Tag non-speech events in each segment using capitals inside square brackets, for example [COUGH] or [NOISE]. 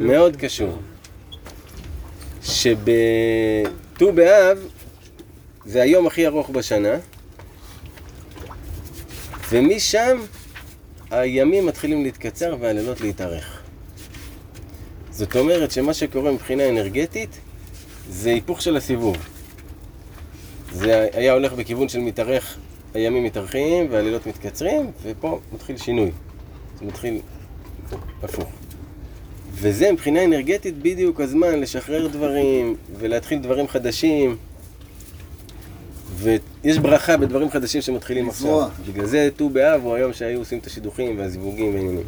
מאוד קשור. שבט"ו באב זה היום הכי ארוך בשנה, ומשם הימים מתחילים להתקצר והלילות להתארך. זאת אומרת שמה שקורה מבחינה אנרגטית זה היפוך של הסיבוב. זה היה הולך בכיוון של מתארך, הימים מתארכים והלילות מתקצרים, ופה מתחיל שינוי. זה מתחיל הפוך. וזה מבחינה אנרגטית בדיוק הזמן לשחרר דברים ולהתחיל דברים חדשים. ויש ברכה בדברים חדשים שמתחילים עכשיו. בגלל זה ט"ו באב הוא היום שהיו עושים את השידוכים והזיווגים והעניינים.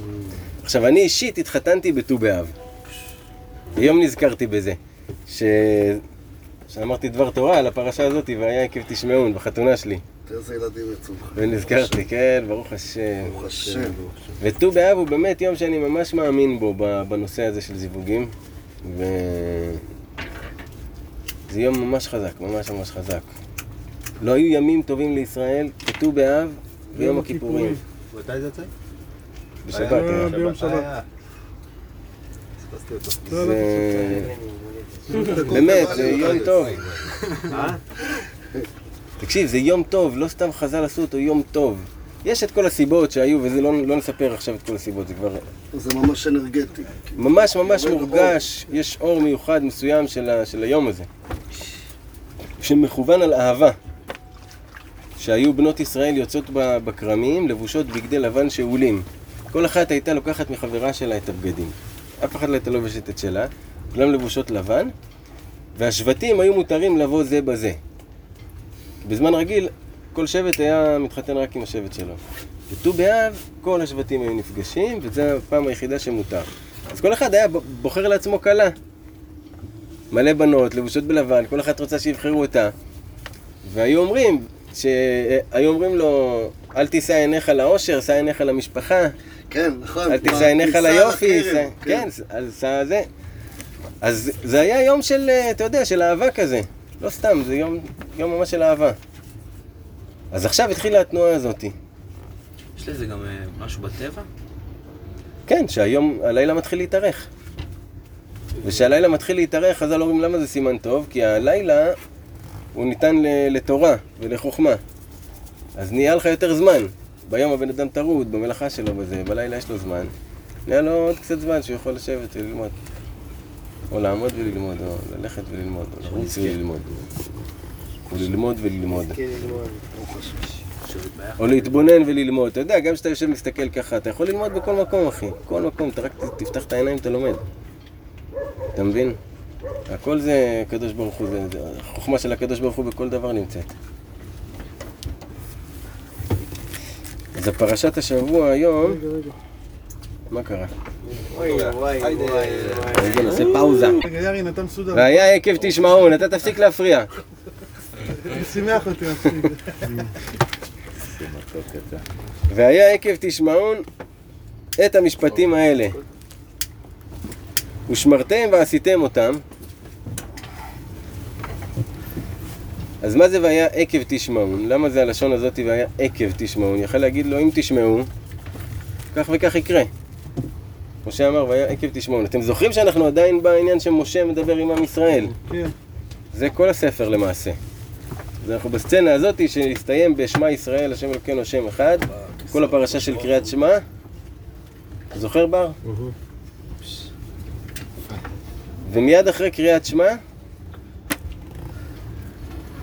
עכשיו, אני אישית התחתנתי בט"ו באב. היום נזכרתי בזה. ש... שאמרתי דבר תורה על הפרשה הזאת, והיה עקב תשמעון בחתונה שלי. איזה ילדים יצאו לך. ונזכרתי, כן, ברוך השם. ברוך השם. וט"ו באב הוא באמת יום שאני ממש מאמין בו בנושא הזה של זיווגים. ו... זה יום ממש חזק, ממש ממש חזק. לא היו ימים טובים לישראל כט"ו באב ויום הכיפורים. מתי זה יוצא? בשבת אה. ביום שבת. זה... באמת, זה יום טוב. תקשיב, זה יום טוב, לא סתם חז"ל עשו אותו יום טוב. יש את כל הסיבות שהיו, וזה לא, לא נספר עכשיו את כל הסיבות, זה כבר זה ממש אנרגטי. ממש ממש מורגש, יש אור מיוחד מסוים של, ה, של היום הזה, שמכוון על אהבה. שהיו בנות ישראל יוצאות בכרמים, לבושות בגדי לבן שאולים. כל אחת הייתה לוקחת מחברה שלה את הבגדים. אף אחת לא הייתה לובשת את שלה, כולם לבושות לבן, והשבטים היו מותרים לבוא זה בזה. בזמן רגיל, כל שבט היה מתחתן רק עם השבט שלו. בט"ו באב, כל השבטים היו נפגשים, וזו הפעם היחידה שמותר. אז כל אחד היה בוחר לעצמו כלה. מלא בנות, לבושות בלבן, כל אחת רוצה שיבחרו אותה. והיו אומרים, שהיו אומרים לו, אל תישא עיניך לאושר, שא עיניך למשפחה, כן, נכון. אל תישא עיניך ליופי, לכרם, שא- כן, אז שא זה. אז זה היה יום של, אה, אתה יודע, של אהבה כזה. לא סתם, זה יום, יום ממש של אהבה. אז עכשיו התחילה התנועה הזאתי. יש לזה גם אה, משהו בטבע? כן, שהיום, הלילה מתחיל להתארך. וכשהלילה מתחיל להתארך, חז"ל אומרים למה זה סימן טוב? כי הלילה הוא ניתן לתורה ולחוכמה. אז נהיה לך יותר זמן. ביום הבן אדם טרוד, במלאכה שלו וזה, בלילה יש לו זמן. נהיה לו עוד קצת זמן שהוא יכול לשבת וללמוד. או לעמוד וללמוד, או ללכת וללמוד, או לרוץ וללמוד. או ללמוד וללמוד. או להתבונן וללמוד. אתה יודע, גם כשאתה יושב ומסתכל ככה, אתה יכול ללמוד בכל מקום, אחי. כל מקום, אתה רק תפתח את העיניים, אתה לומד. אתה מבין? הכל זה הקדוש ברוך הוא, זה, החוכמה של הקדוש ברוך הוא בכל דבר נמצאת. אז הפרשת השבוע היום, רגע, רגע. מה קרה? וואי וואי וואי וואי. נעשה פאוזה. והיה עקב תשמעון, אתה תפסיק להפריע. זה שימח אותי להפסיק. והיה עקב תשמעון את המשפטים האלה. ושמרתם ועשיתם אותם. אז מה זה והיה עקב תשמעון? למה זה הלשון הזאת והיה עקב תשמעון? יכל להגיד לו אם תשמעו, כך וכך יקרה. משה אמר והיה עקב תשמעון. אתם זוכרים שאנחנו עדיין בעניין שמשה מדבר עם עם ישראל? כן. זה כל הספר למעשה. אז אנחנו בסצנה הזאת שהסתיים בשמע ישראל, השם אלוקינו השם אחד, כל הפרשה של קריאת שמע. זוכר בר? ומיד אחרי קריאת שמע,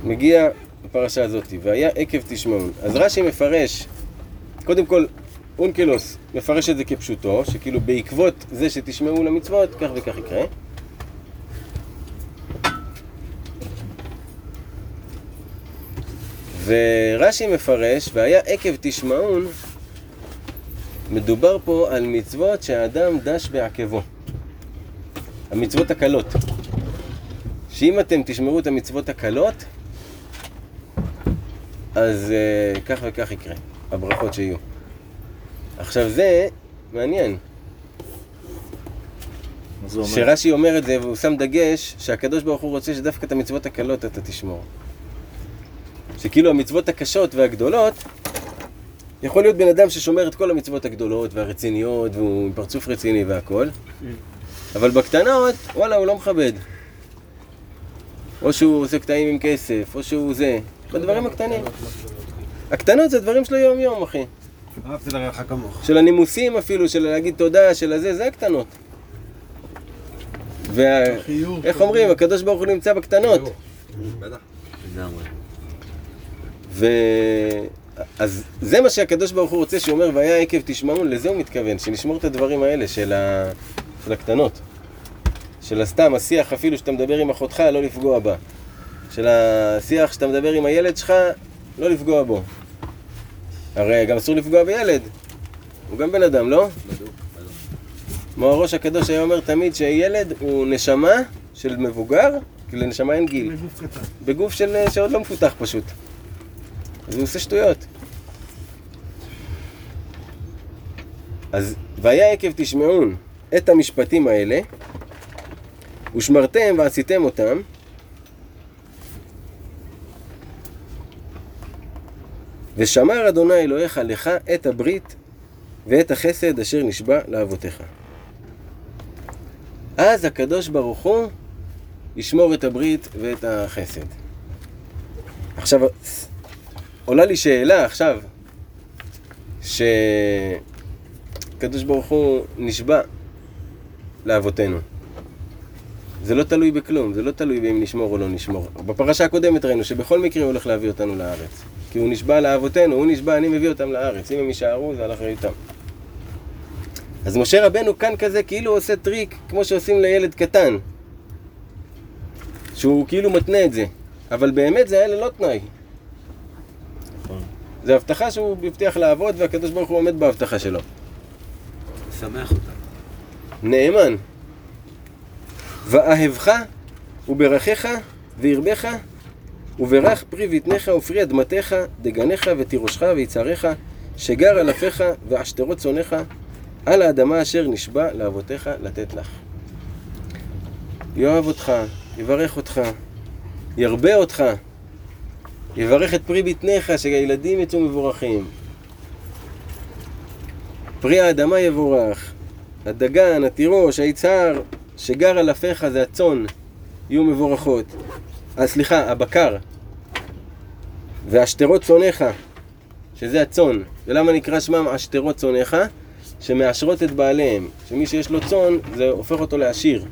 מגיע הפרשה הזאת, והיה עקב תשמעון. אז רש"י מפרש, קודם כל, אונקלוס מפרש את זה כפשוטו, שכאילו בעקבות זה שתשמעו למצוות, כך וכך יקרה. ורש"י מפרש, והיה עקב תשמעון, מדובר פה על מצוות שהאדם דש בעקבו. המצוות הקלות. שאם אתם תשמרו את המצוות הקלות, אז uh, כך וכך יקרה, הברכות שיהיו. עכשיו זה מעניין? שרש"י אומר את זה והוא שם דגש שהקדוש ברוך הוא רוצה שדווקא את המצוות הקלות אתה תשמור. שכאילו המצוות הקשות והגדולות, יכול להיות בן אדם ששומר את כל המצוות הגדולות והרציניות והוא עם פרצוף רציני והכל, אבל בקטנות, וואלה, הוא לא מכבד. או שהוא עושה קטעים עם כסף, או שהוא זה. בדברים הקטנים. הקטנות זה דברים של היום-יום, אחי. אהבתי לרעך כמוך. של הנימוסים אפילו, של להגיד תודה, של הזה, זה הקטנות. ואיך. אומרים, הקדוש ברוך הוא נמצא בקטנות. ו... אז זה מה שהקדוש ברוך הוא רוצה, שהוא אומר, והיה עקב תשמעון, לזה הוא מתכוון, שנשמור את הדברים האלה של, ה... של הקטנות. של הסתם, השיח אפילו שאתה מדבר עם אחותך, לא לפגוע בה. של השיח שאתה מדבר עם הילד שלך, לא לפגוע בו. הרי גם אסור לפגוע בילד. הוא גם בן אדם, לא? כמו הראש הקדוש היה אומר תמיד שילד הוא נשמה של מבוגר, כי לנשמה אין גיל. בגוף קטן. בגוף של, שעוד לא מפותח פשוט. אז הוא עושה שטויות. אז והיה עקב תשמעון את המשפטים האלה, ושמרתם ועשיתם אותם, ושמר אדוני אלוהיך לך את הברית ואת החסד אשר נשבע לאבותיך. אז הקדוש ברוך הוא ישמור את הברית ואת החסד. עכשיו, עולה לי שאלה עכשיו, שקדוש ברוך הוא נשבע לאבותינו. זה לא תלוי בכלום, זה לא תלוי באם נשמור או לא נשמור. בפרשה הקודמת ראינו שבכל מקרה הוא הולך להביא אותנו לארץ. כי הוא נשבע לאבותינו, הוא נשבע, אני מביא אותם לארץ. אם הם יישארו, זה על אחריותם. אז משה רבנו כאן כזה כאילו עושה טריק כמו שעושים לילד קטן. שהוא כאילו מתנה את זה. אבל באמת זה היה ללא תנאי. זה הבטחה שהוא הבטיח לעבוד והקדוש ברוך הוא עומד בהבטחה שלו. שמח אותה. נאמן. ואהבך וברכך וירבך וברך פרי בטנך ופרי אדמתך דגנך ותירושך ויצהריך שגר על אפיך ועשתרות צונך על האדמה אשר נשבע לאבותיך לתת לך. יאהב אותך, יברך אותך, ירבה אותך, יברך את פרי בטנך, שהילדים יצאו מבורכים. פרי האדמה יבורך, הדגן, התירוש, היצהר, שגר על אפיך זה הצאן, יהיו מבורכות. אה, סליחה, הבקר. והשטרות צונך, שזה הצאן. ולמה נקרא שמם השטרות צונך? שמאשרות את בעליהם. שמי שיש לו צאן, זה הופך אותו לעשיר.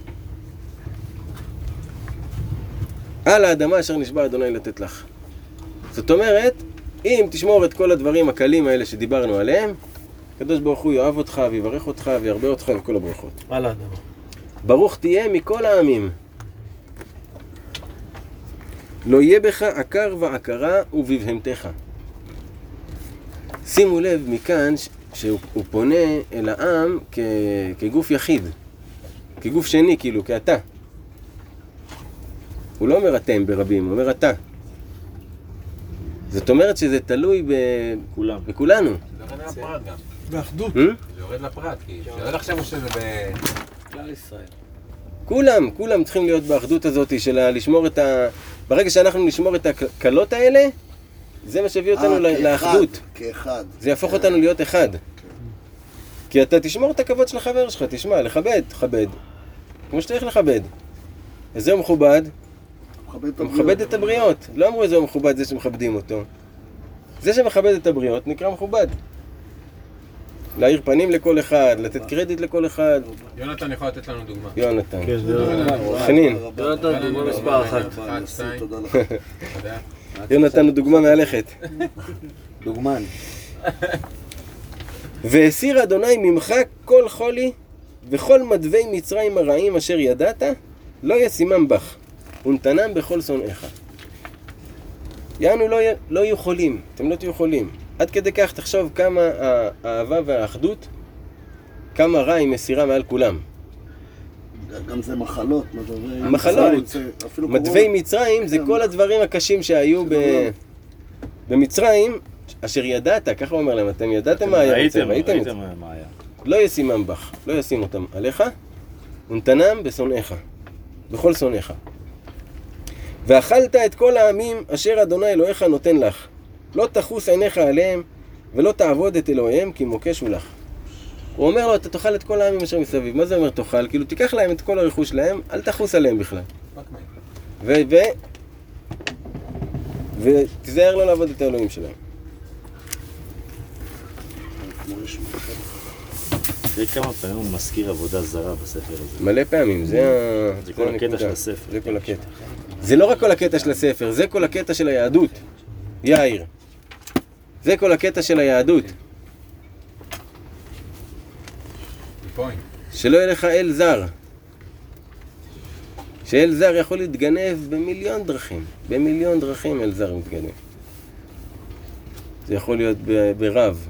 על האדמה אשר נשבע אדוני לתת לך. זאת אומרת, אם תשמור את כל הדברים הקלים האלה שדיברנו עליהם, הקדוש ברוך הוא יאהב אותך ויברך אותך וירבה אותך עם כל הברכות. על האדמה. ברוך תהיה מכל העמים. לא יהיה בך עקר ועקרה ובבהמתך. שימו לב מכאן שהוא הוא פונה אל העם כ, כגוף יחיד, כגוף שני, כאילו, כאתה. הוא לא אומר אתם ברבים, הוא אומר אתה. זאת אומרת שזה תלוי ב... כולם. בכולנו. זה יורד לפרט גם. באחדות. זה יורד לפרט, כי שלא יחשבו שזה ב... כלל ישראל. כולם, כולם צריכים להיות באחדות הזאת של לשמור את ה... ברגע שאנחנו נשמור את הקלות האלה, זה מה שהביא אותנו אה, ל- כאחד, לאחדות. כאחד. זה יהפוך אותנו להיות אחד. כי אתה תשמור את הכבוד של החבר שלך, תשמע, לכבד, תכבד. כמו שצריך לכבד. איזה הוא מכובד? הוא מכבד את הבריות. לא אמרו איזה הוא מכובד זה שמכבדים אותו. זה שמכבד את הבריות נקרא מכובד. להאיר פנים לכל אחד, לתת קרדיט לכל אחד. יונתן יכול לתת לנו דוגמה. יונתן. כן. חנין. יונתן, דוגמה מספר אחת. יונתן הוא דוגמה מהלכת. דוגמן. והסיר אדוני ממך כל חולי וכל מדווי מצרים הרעים אשר ידעת, לא ישימם בך, ונתנם בכל שונאיך. יענו לא, לא יהיו חולים, אתם לא תהיו חולים. עד כדי כך תחשוב כמה האהבה והאחדות, כמה רע היא מסירה מעל כולם. גם זה מחלות. מחלות. קורונה. מצרים זה כן. כל הדברים הקשים שהיו ב... במצרים, אשר ידעת, ככה הוא אומר להם, אתם ידעתם מה היה רוצה, ראיתם את זה. מה היה. לא ישימם בך, לא ישים אותם עליך, ונתנם בשונאיך, בכל שונאיך. ואכלת את כל העמים אשר אדוני אלוהיך נותן לך. לא תחוס עיניך עליהם, ולא תעבוד את אלוהיהם, כי מוקש הוא לך. הוא אומר לו, אתה תאכל את כל העמים אשר מסביב. מה זה אומר תאכל? כאילו, תיקח להם את כל הרכוש שלהם, אל תחוס עליהם בכלל. ו... ו... ותיזהר לא לעבוד את האלוהים שלהם. תראי כמה פעמים הוא מזכיר עבודה זרה בספר הזה. מלא פעמים, זה ה... זה כל הקטע. של הספר. זה כל הקטע. זה לא רק כל הקטע של הספר, זה כל הקטע של היהדות. יאיר. זה כל הקטע של היהדות. שלא יהיה לך אל זר. שאל זר יכול להתגנב במיליון דרכים. במיליון דרכים אל זר מתגנב. זה יכול להיות ברב,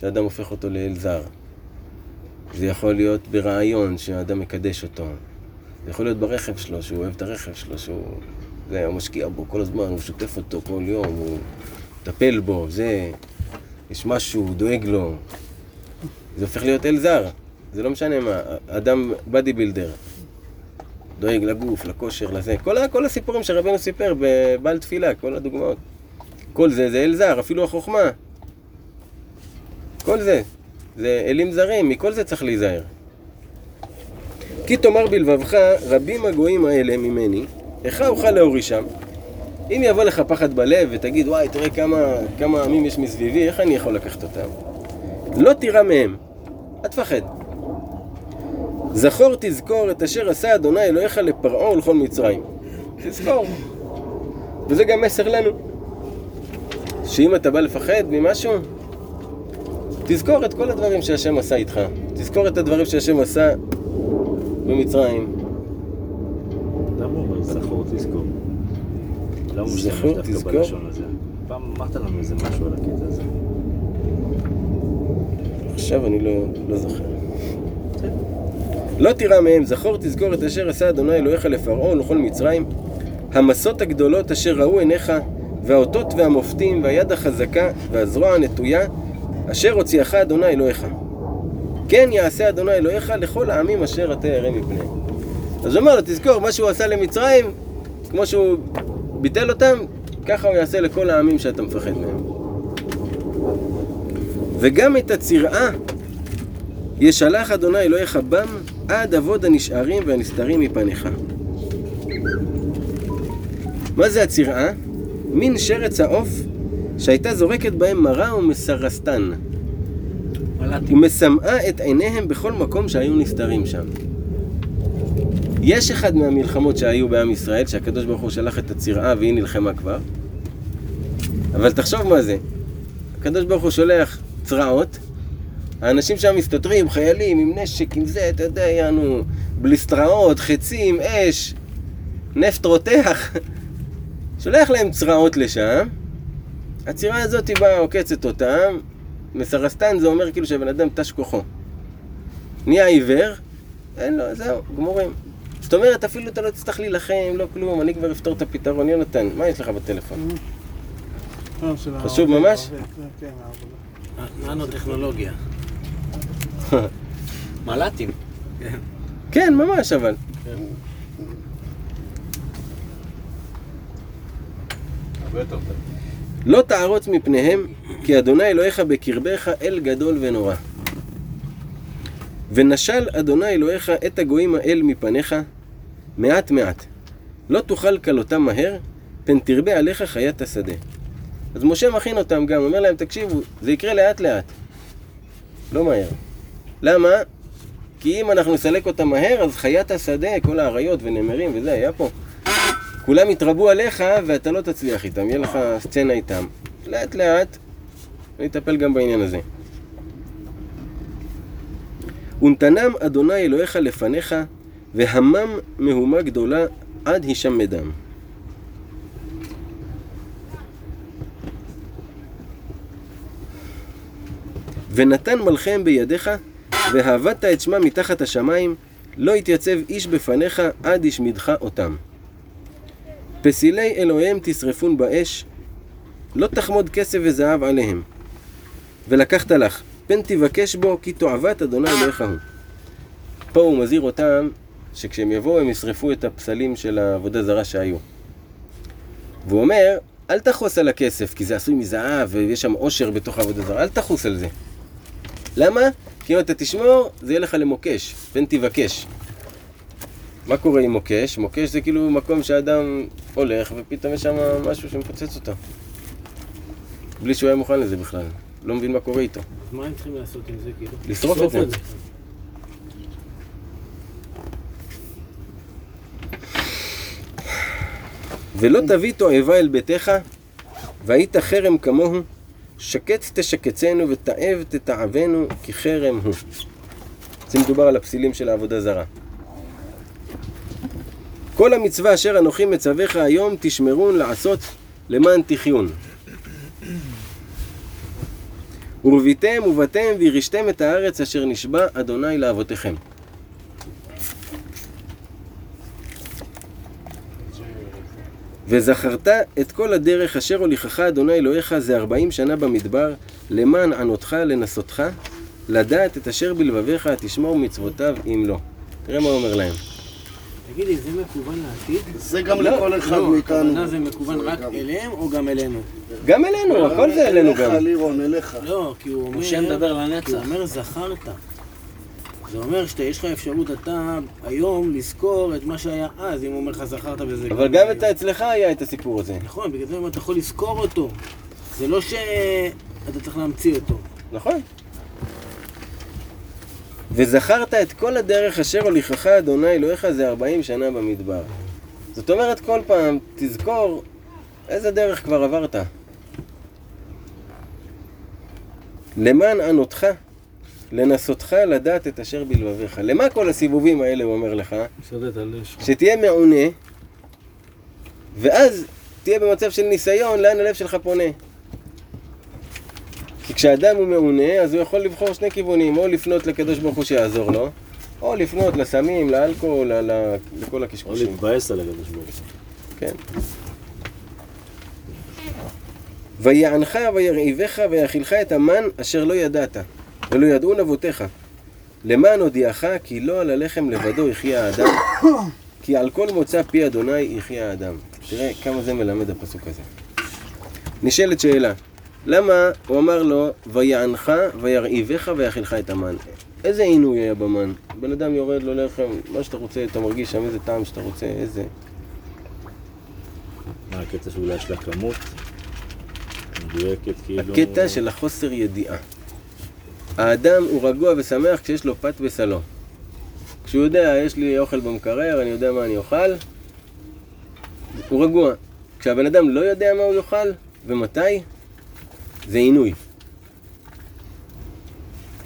שאדם הופך אותו לאל זר. זה יכול להיות ברעיון שהאדם מקדש אותו. זה יכול להיות ברכב שלו, שהוא אוהב את הרכב שלו, שהוא זה, הוא משקיע בו כל הזמן, הוא שוטף אותו כל יום, הוא מטפל בו, זה, יש משהו, דואג לו. זה הופך להיות אל זר. זה לא משנה מה, אדם בדי בילדר, דואג לגוף, לכושר, לזה. כל, כל הסיפורים שרבנו סיפר בבעל תפילה, כל הדוגמאות. כל זה זה אל זר, אפילו החוכמה. כל זה. זה אלים זרים, מכל זה צריך להיזהר. כי תאמר בלבבך, רבים הגויים האלה ממני, איך אוכל להורישם? אם יבוא לך פחד בלב ותגיד, וואי, תראה כמה, כמה עמים יש מסביבי, איך אני יכול לקחת אותם? לא תירא מהם, אל תפחד. זכור תזכור את אשר עשה אדוני אלוהיך לפרעה ולכל מצרים. תזכור. וזה גם מסר לנו. שאם אתה בא לפחד ממשהו, תזכור את כל הדברים שהשם עשה איתך. תזכור את הדברים שהשם עשה במצרים. למה הוא אומר זכור תזכור? משתמש זכור, דווקא. בלשון הזה? פעם אמרת לנו איזה משהו על הקטע הזה. עכשיו אני לא, לא זוכר. לא תירא מהם, זכור תזכור את אשר עשה אדוני אלוהיך לפרעה ולכל מצרים, המסות הגדולות אשר ראו עיניך, והאותות והמופתים, והיד החזקה, והזרוע הנטויה, אשר הוציאך אדוני אלוהיך. כן יעשה אדוני אלוהיך לכל העמים אשר אתה ירא מפניהם. אז הוא אומר לו, תזכור, מה שהוא עשה למצרים, כמו שהוא ביטל אותם, ככה הוא יעשה לכל העמים שאתה מפחד מהם. וגם את הצירעה ישלח אדוני אלוהיך בם עד אבוד הנשארים והנסתרים מפניך. מה זה הצירעה? מין שרץ העוף שהייתה זורקת בהם מרה ומסרסתן ומשמאה את עיניהם בכל מקום שהיו נסתרים שם. יש אחד מהמלחמות שהיו בעם ישראל, שהקדוש ברוך הוא שלח את הצירעה והיא נלחמה כבר, אבל תחשוב מה זה. הקדוש ברוך הוא שולח צרעות, האנשים שם מסתתרים, חיילים עם נשק, עם זה, אתה יודע, יענו, בליסטראות, חצים, אש, נפט רותח. שולח להם צרעות לשם, הצירה הזאת היא באה עוקצת אותם, מסרסתן זה אומר כאילו שהבן אדם תש כוחו. נהיה עיוור, אין לו, זהו, גמורים. זאת אומרת, אפילו אתה לא תצטרך להילחם, לא כלום, אני כבר אפתור את הפתרון. יונתן, מה יש לך בטלפון? של חשוב ממש? כן, כן, העבודה. ננו-טכנולוגיה. [LAUGHS] מל"טים. כן, ממש אבל. טוב. לא תערוץ מפניהם, כי אדוני אלוהיך בקרבך אל גדול ונורא. ונשל אדוני אלוהיך את הגויים האל מפניך מעט מעט. לא תוכל כלותם מהר, פן תרבה עליך חיית השדה. אז משה מכין אותם גם, אומר להם, תקשיבו, זה יקרה לאט לאט. לא מהר. למה? כי אם אנחנו נסלק אותם מהר, אז חיית השדה, כל האריות ונמרים וזה, היה פה. כולם יתרבו עליך ואתה לא תצליח איתם, יהיה לך סצנה איתם. לאט לאט, נטפל גם בעניין הזה. ונתנם אדוני אלוהיך לפניך, והמם מהומה גדולה עד הישם מדם. ונתן מלכיהם בידיך, והעבדת את שמם מתחת השמיים, לא יתייצב איש בפניך עד השמידך אותם. פסילי אלוהיהם תשרפון באש, לא תחמוד כסף וזהב עליהם. ולקחת לך, פן תבקש בו, כי תועבת אדוני אלוהיך הוא. פה הוא מזהיר אותם, שכשהם יבואו הם ישרפו את הפסלים של העבודה זרה שהיו. והוא אומר, אל תחוס על הכסף, כי זה עשוי מזהב, ויש שם עושר בתוך העבודה זרה, אל תחוס על זה. למה? כי אם אתה תשמור, זה יהיה לך למוקש, פן תבקש. מה קורה עם מוקש? מוקש זה כאילו מקום שאדם הולך ופתאום יש שם משהו שמפוצץ אותו. בלי שהוא היה מוכן לזה בכלל. לא מבין מה קורה איתו. מה הם צריכים לעשות עם זה, כאילו? לשרוף את זה. ולא תביא תועבה אל ביתך, והיית חרם כמוהו, שקץ תשקצנו ותאב תתעבנו, כי חרם הוא. זה מדובר על הפסילים של העבודה זרה. כל המצווה אשר אנוכי מצווך היום, תשמרון לעשות למען תחיון. ורביתם ובאתם וירשתם את הארץ אשר נשבע אדוני לאבותיכם. וזכרת את כל הדרך אשר הוליכך אדוני אלוהיך זה ארבעים שנה במדבר, למען ענותך לנסותך, לדעת את אשר בלבביך תשמור מצוותיו אם לא. תראה מה הוא אומר להם. תגיד לי, זה מכוון לעתיד? זה גם לא, לכל אחד לא, מאיתנו. הכוונה זה מכוון זה רק גם- אליהם או גם אלינו? גם אלינו, הכל זה אלינו אליך, גם. לירון, אליך. לא, כי הוא אומר... משה מדבר הוא לנצח. אומר זכרת. זה אומר שיש לך אפשרות אתה היום לזכור את מה שהיה אז, אם הוא אומר לך זכרת וזה... אבל גם את אצלך היה את הסיפור הזה. נכון, בגלל זה אתה יכול לזכור אותו. זה לא שאתה צריך להמציא אותו. נכון. וזכרת את כל הדרך אשר הוליכך אדוני אלוהיך זה ארבעים שנה במדבר. זאת אומרת, כל פעם תזכור איזה דרך כבר עברת. למען ענותך, לנסותך לדעת את אשר בלבביך. למה כל הסיבובים האלה, הוא אומר לך? שתהיה מעונה, ואז תהיה במצב של ניסיון לאן הלב שלך פונה. כי כשאדם הוא מעונה, אז הוא יכול לבחור שני כיוונים, או לפנות לקדוש ברוך הוא שיעזור לו, או לפנות לסמים, לאלכוהול, ל- ל- לכל או הקשקושים. להתבאס על הקדוש ברוך הוא. כן. ויענך וירעיבך ויאכילך את המן אשר לא ידעת, ולא ידעון אבותיך. למען הודיעך כי לא על הלחם לבדו יחיה האדם, כי על כל מוצא פי אדוני יחיה האדם. תראה כמה זה מלמד הפסוק הזה. נשאלת שאלה, למה הוא אמר לו ויענך וירעיבך ויאכילך את המן? איזה עינוי היה במן? בן אדם יורד לו לחם, מה שאתה רוצה, אתה מרגיש שם איזה טעם שאתה רוצה, איזה... מה הקטע שאולי יש לה כמות? מדויקת כאילו... הקטע של החוסר ידיעה. האדם הוא רגוע ושמח כשיש לו פת בסלו. כשהוא יודע, יש לי אוכל במקרר, אני יודע מה אני אוכל, הוא רגוע. כשהבן אדם לא יודע מה הוא יאכל ומתי, זה עינוי.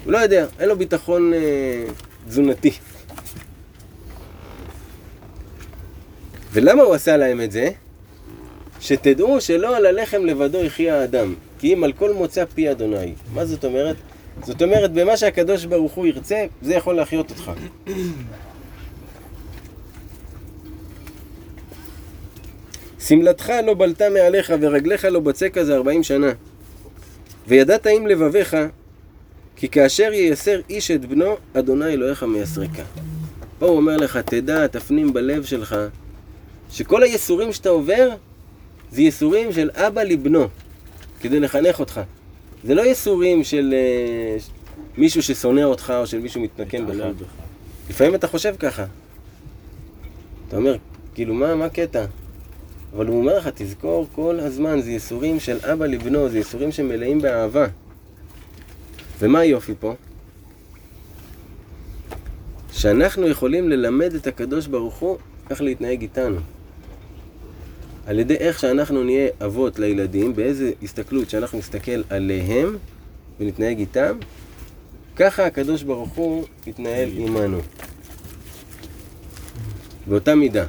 הוא לא יודע, אין לו ביטחון אה, תזונתי. ולמה הוא עשה להם את זה? שתדעו שלא על הלחם לבדו יחיה האדם, כי אם על כל מוצא פי אדוני. מה זאת אומרת? זאת אומרת, במה שהקדוש ברוך הוא ירצה, זה יכול להחיות אותך. שמלתך לא בלטה מעליך ורגליך לא בצקה זה ארבעים שנה. וידעת עם לבביך, כי כאשר ייסר איש את בנו, אדוני אלוהיך מייסרקה. פה הוא אומר לך, תדע, תפנים בלב שלך, שכל הייסורים שאתה עובר, זה ייסורים של אבא לבנו, כדי לחנך אותך. זה לא ייסורים של אה, מישהו ששונא אותך או של מישהו מתנקם בך. לפעמים אתה חושב ככה. אתה אומר, כאילו, מה, מה הקטע? אבל הוא אומר לך, תזכור כל הזמן, זה ייסורים של אבא לבנו, זה ייסורים שמלאים באהבה. ומה היופי פה? שאנחנו יכולים ללמד את הקדוש ברוך הוא איך להתנהג איתנו. על ידי איך שאנחנו נהיה אבות לילדים, באיזה הסתכלות שאנחנו נסתכל עליהם ונתנהג איתם, ככה הקדוש ברוך הוא יתנהל עמנו. באותה מידה.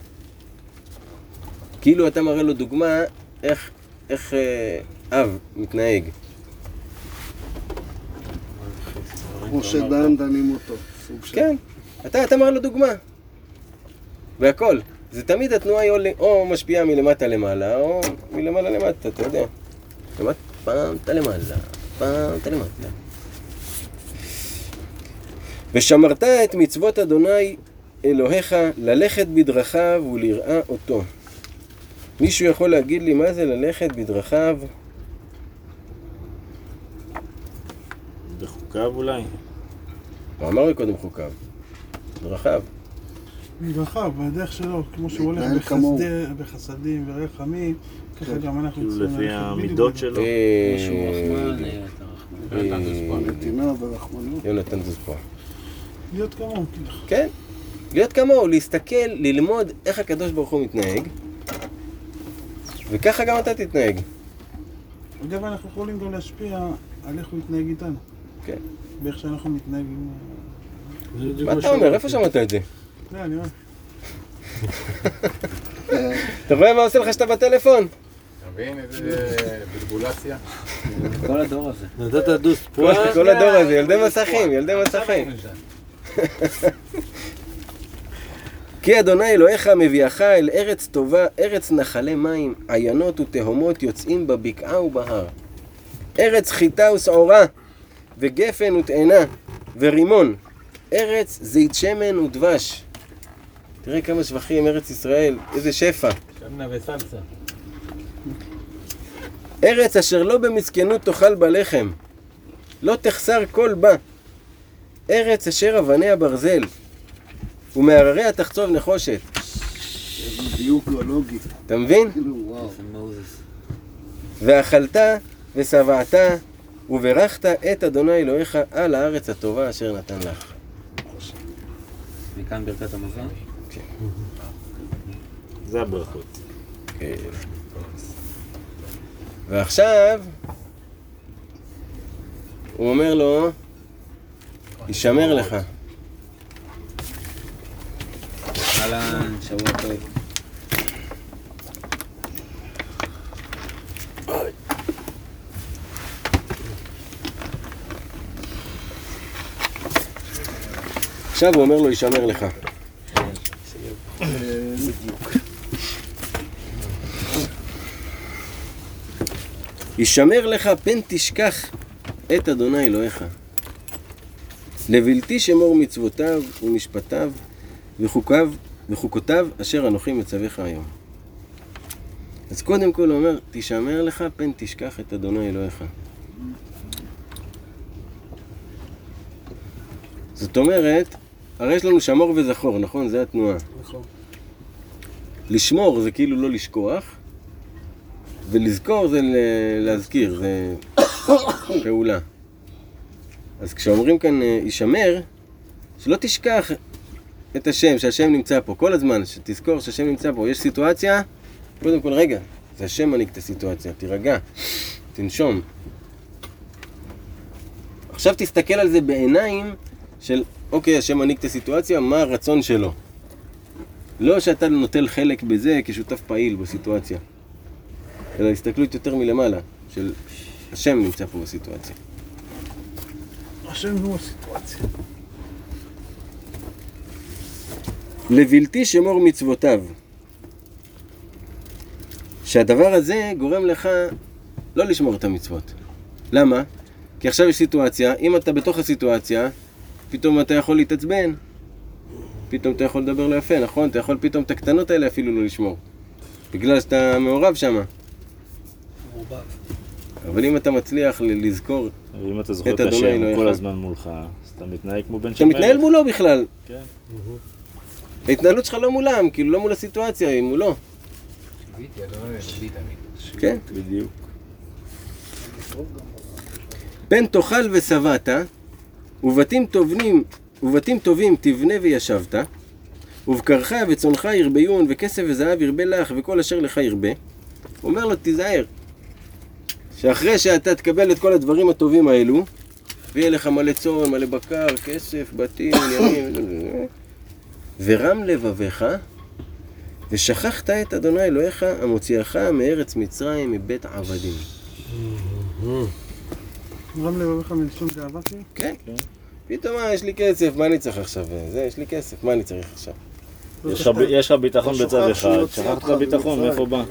כאילו אתה מראה לו דוגמה איך, איך אה, אב מתנהג. כמו שדן דנים אותו. כן, אתה, אתה מראה לו דוגמה. והכל. זה תמיד התנועה היא או, משפיעה מלמטה למעלה, או מלמעלה למטה, אתה יודע. למטה, פעם אתה למעלה, פעם אתה למטה. ושמרת את מצוות אדוני אלוהיך ללכת בדרכיו וליראה אותו. מישהו יכול להגיד לי מה זה ללכת בדרכיו? בחוקיו אולי? הוא אמר מקודם חוקיו. דרכיו. רחב, בדרך שלו, כמו שהוא הולך בחסדים ורחמים, ככה גם אנחנו צריכים לפי המידות. שלו. אה, אה. אה. יונתן זוזפו. להיות כמוהו. כן. להיות כמוהו, להסתכל, ללמוד איך הקדוש ברוך הוא מתנהג, וככה גם אתה תתנהג. אגב, אנחנו יכולים גם להשפיע על איך הוא יתנהג איתנו. כן. באיך שאנחנו מתנהגים. מה אתה אומר? איפה שמעת את זה? אומר. אתה רואה מה עושה לך שאתה בטלפון? אתה מבין איזה בלבולציה? כל הדור הזה. נתת דוס פואה. כל הדור הזה, ילדי מסכים, ילדי מסכים. [LAUGHS] כי אדוני אלוהיך מביאך אל ארץ טובה, ארץ נחלי מים, עיינות ותהומות יוצאים בבקעה ובהר. ארץ חיטה ושעורה, וגפן ותאנה, ורימון. ארץ זית שמן ודבש. תראה כמה שבחים, ארץ ישראל, איזה שפע. שמנה וסלסה. ארץ אשר לא במסכנות תאכל בה לחם, לא תחסר כל בה. ארץ אשר אבניה ברזל, ומהרריה תחצוב נחושת. איזה דיוק גאולוגי. אתה מבין? כאילו. ואכלת ושבעת, וברכת את אדוני אלוהיך על הארץ הטובה אשר נתן לך. מכאן ברכת המזון. זה הברכות. כן. ועכשיו, הוא אומר לו, יישמר לך. אהלן, שבוע טוב. עכשיו הוא אומר לו, יישמר לך. יישמר לך פן תשכח את אדוני אלוהיך. לבלתי שמור מצוותיו ומשפטיו וחוקיו וחוקותיו אשר אנוכי מצווך היום. אז קודם כל הוא אומר, תשמר לך פן תשכח את אדוני אלוהיך. זאת אומרת, הרי יש לנו שמור וזכור, נכון? זה התנועה. נכון. לשמור זה כאילו לא לשכוח, ולזכור זה להזכיר, זה [COUGHS] פעולה. אז כשאומרים כאן אה, יישמר, שלא תשכח את השם, שהשם נמצא פה, כל הזמן, שתזכור שהשם נמצא פה. יש סיטואציה, קודם כל, רגע, זה השם מנהיג את הסיטואציה, תירגע, תנשום. עכשיו תסתכל על זה בעיניים של, אוקיי, השם מנהיג את הסיטואציה, מה הרצון שלו? לא שאתה נוטל חלק בזה כשותף פעיל בסיטואציה, אלא הסתכלות יותר מלמעלה, של השם נמצא פה בסיטואציה. השם הוא הסיטואציה. לבלתי שמור מצוותיו. שהדבר הזה גורם לך לא לשמור את המצוות. למה? כי עכשיו יש סיטואציה, אם אתה בתוך הסיטואציה, פתאום אתה יכול להתעצבן. פתאום אתה יכול לדבר לא יפה, נכון? אתה יכול פתאום את הקטנות האלה אפילו לא לשמור. בגלל שאתה מעורב שם. אבל אם אתה מצליח ל- לזכור, אם אתה זוכר את את השם אלוהיך. כל הזמן מולך, אז אתה מתנהג כמו בן אתה של מתנהל מולו בכלל. כן. ההתנהלות שלך לא מולם, כאילו לא מול הסיטואציה, היא מולו. תמיד. כן? בדיוק. פן תאכל ושבעת, ובתים טובים, ובתים טובים תבנה וישבת, ובקרך וצונך ירביון, וכסף וזהב ירבה לך, וכל אשר לך ירבה. הוא אומר לו, תיזהר, שאחרי שאתה תקבל את כל הדברים הטובים האלו, ויהיה לך מלא צאן, מלא בקר, כסף, בתים, [COUGHS] עניינים, ורם לבביך, ושכחת את אדוני אלוהיך המוציאך מארץ מצרים מבית עבדים. רם לבביך מלשון גאווה כאילו? כן. פתאום, מה, יש לי כסף, מה אני צריך עכשיו? זה, יש לי כסף, מה אני צריך עכשיו? יש לך ב- יש לך ביטחון אתה בצד אחד, שכחת אותך את הביטחון, ממצרים. מאיפה בא?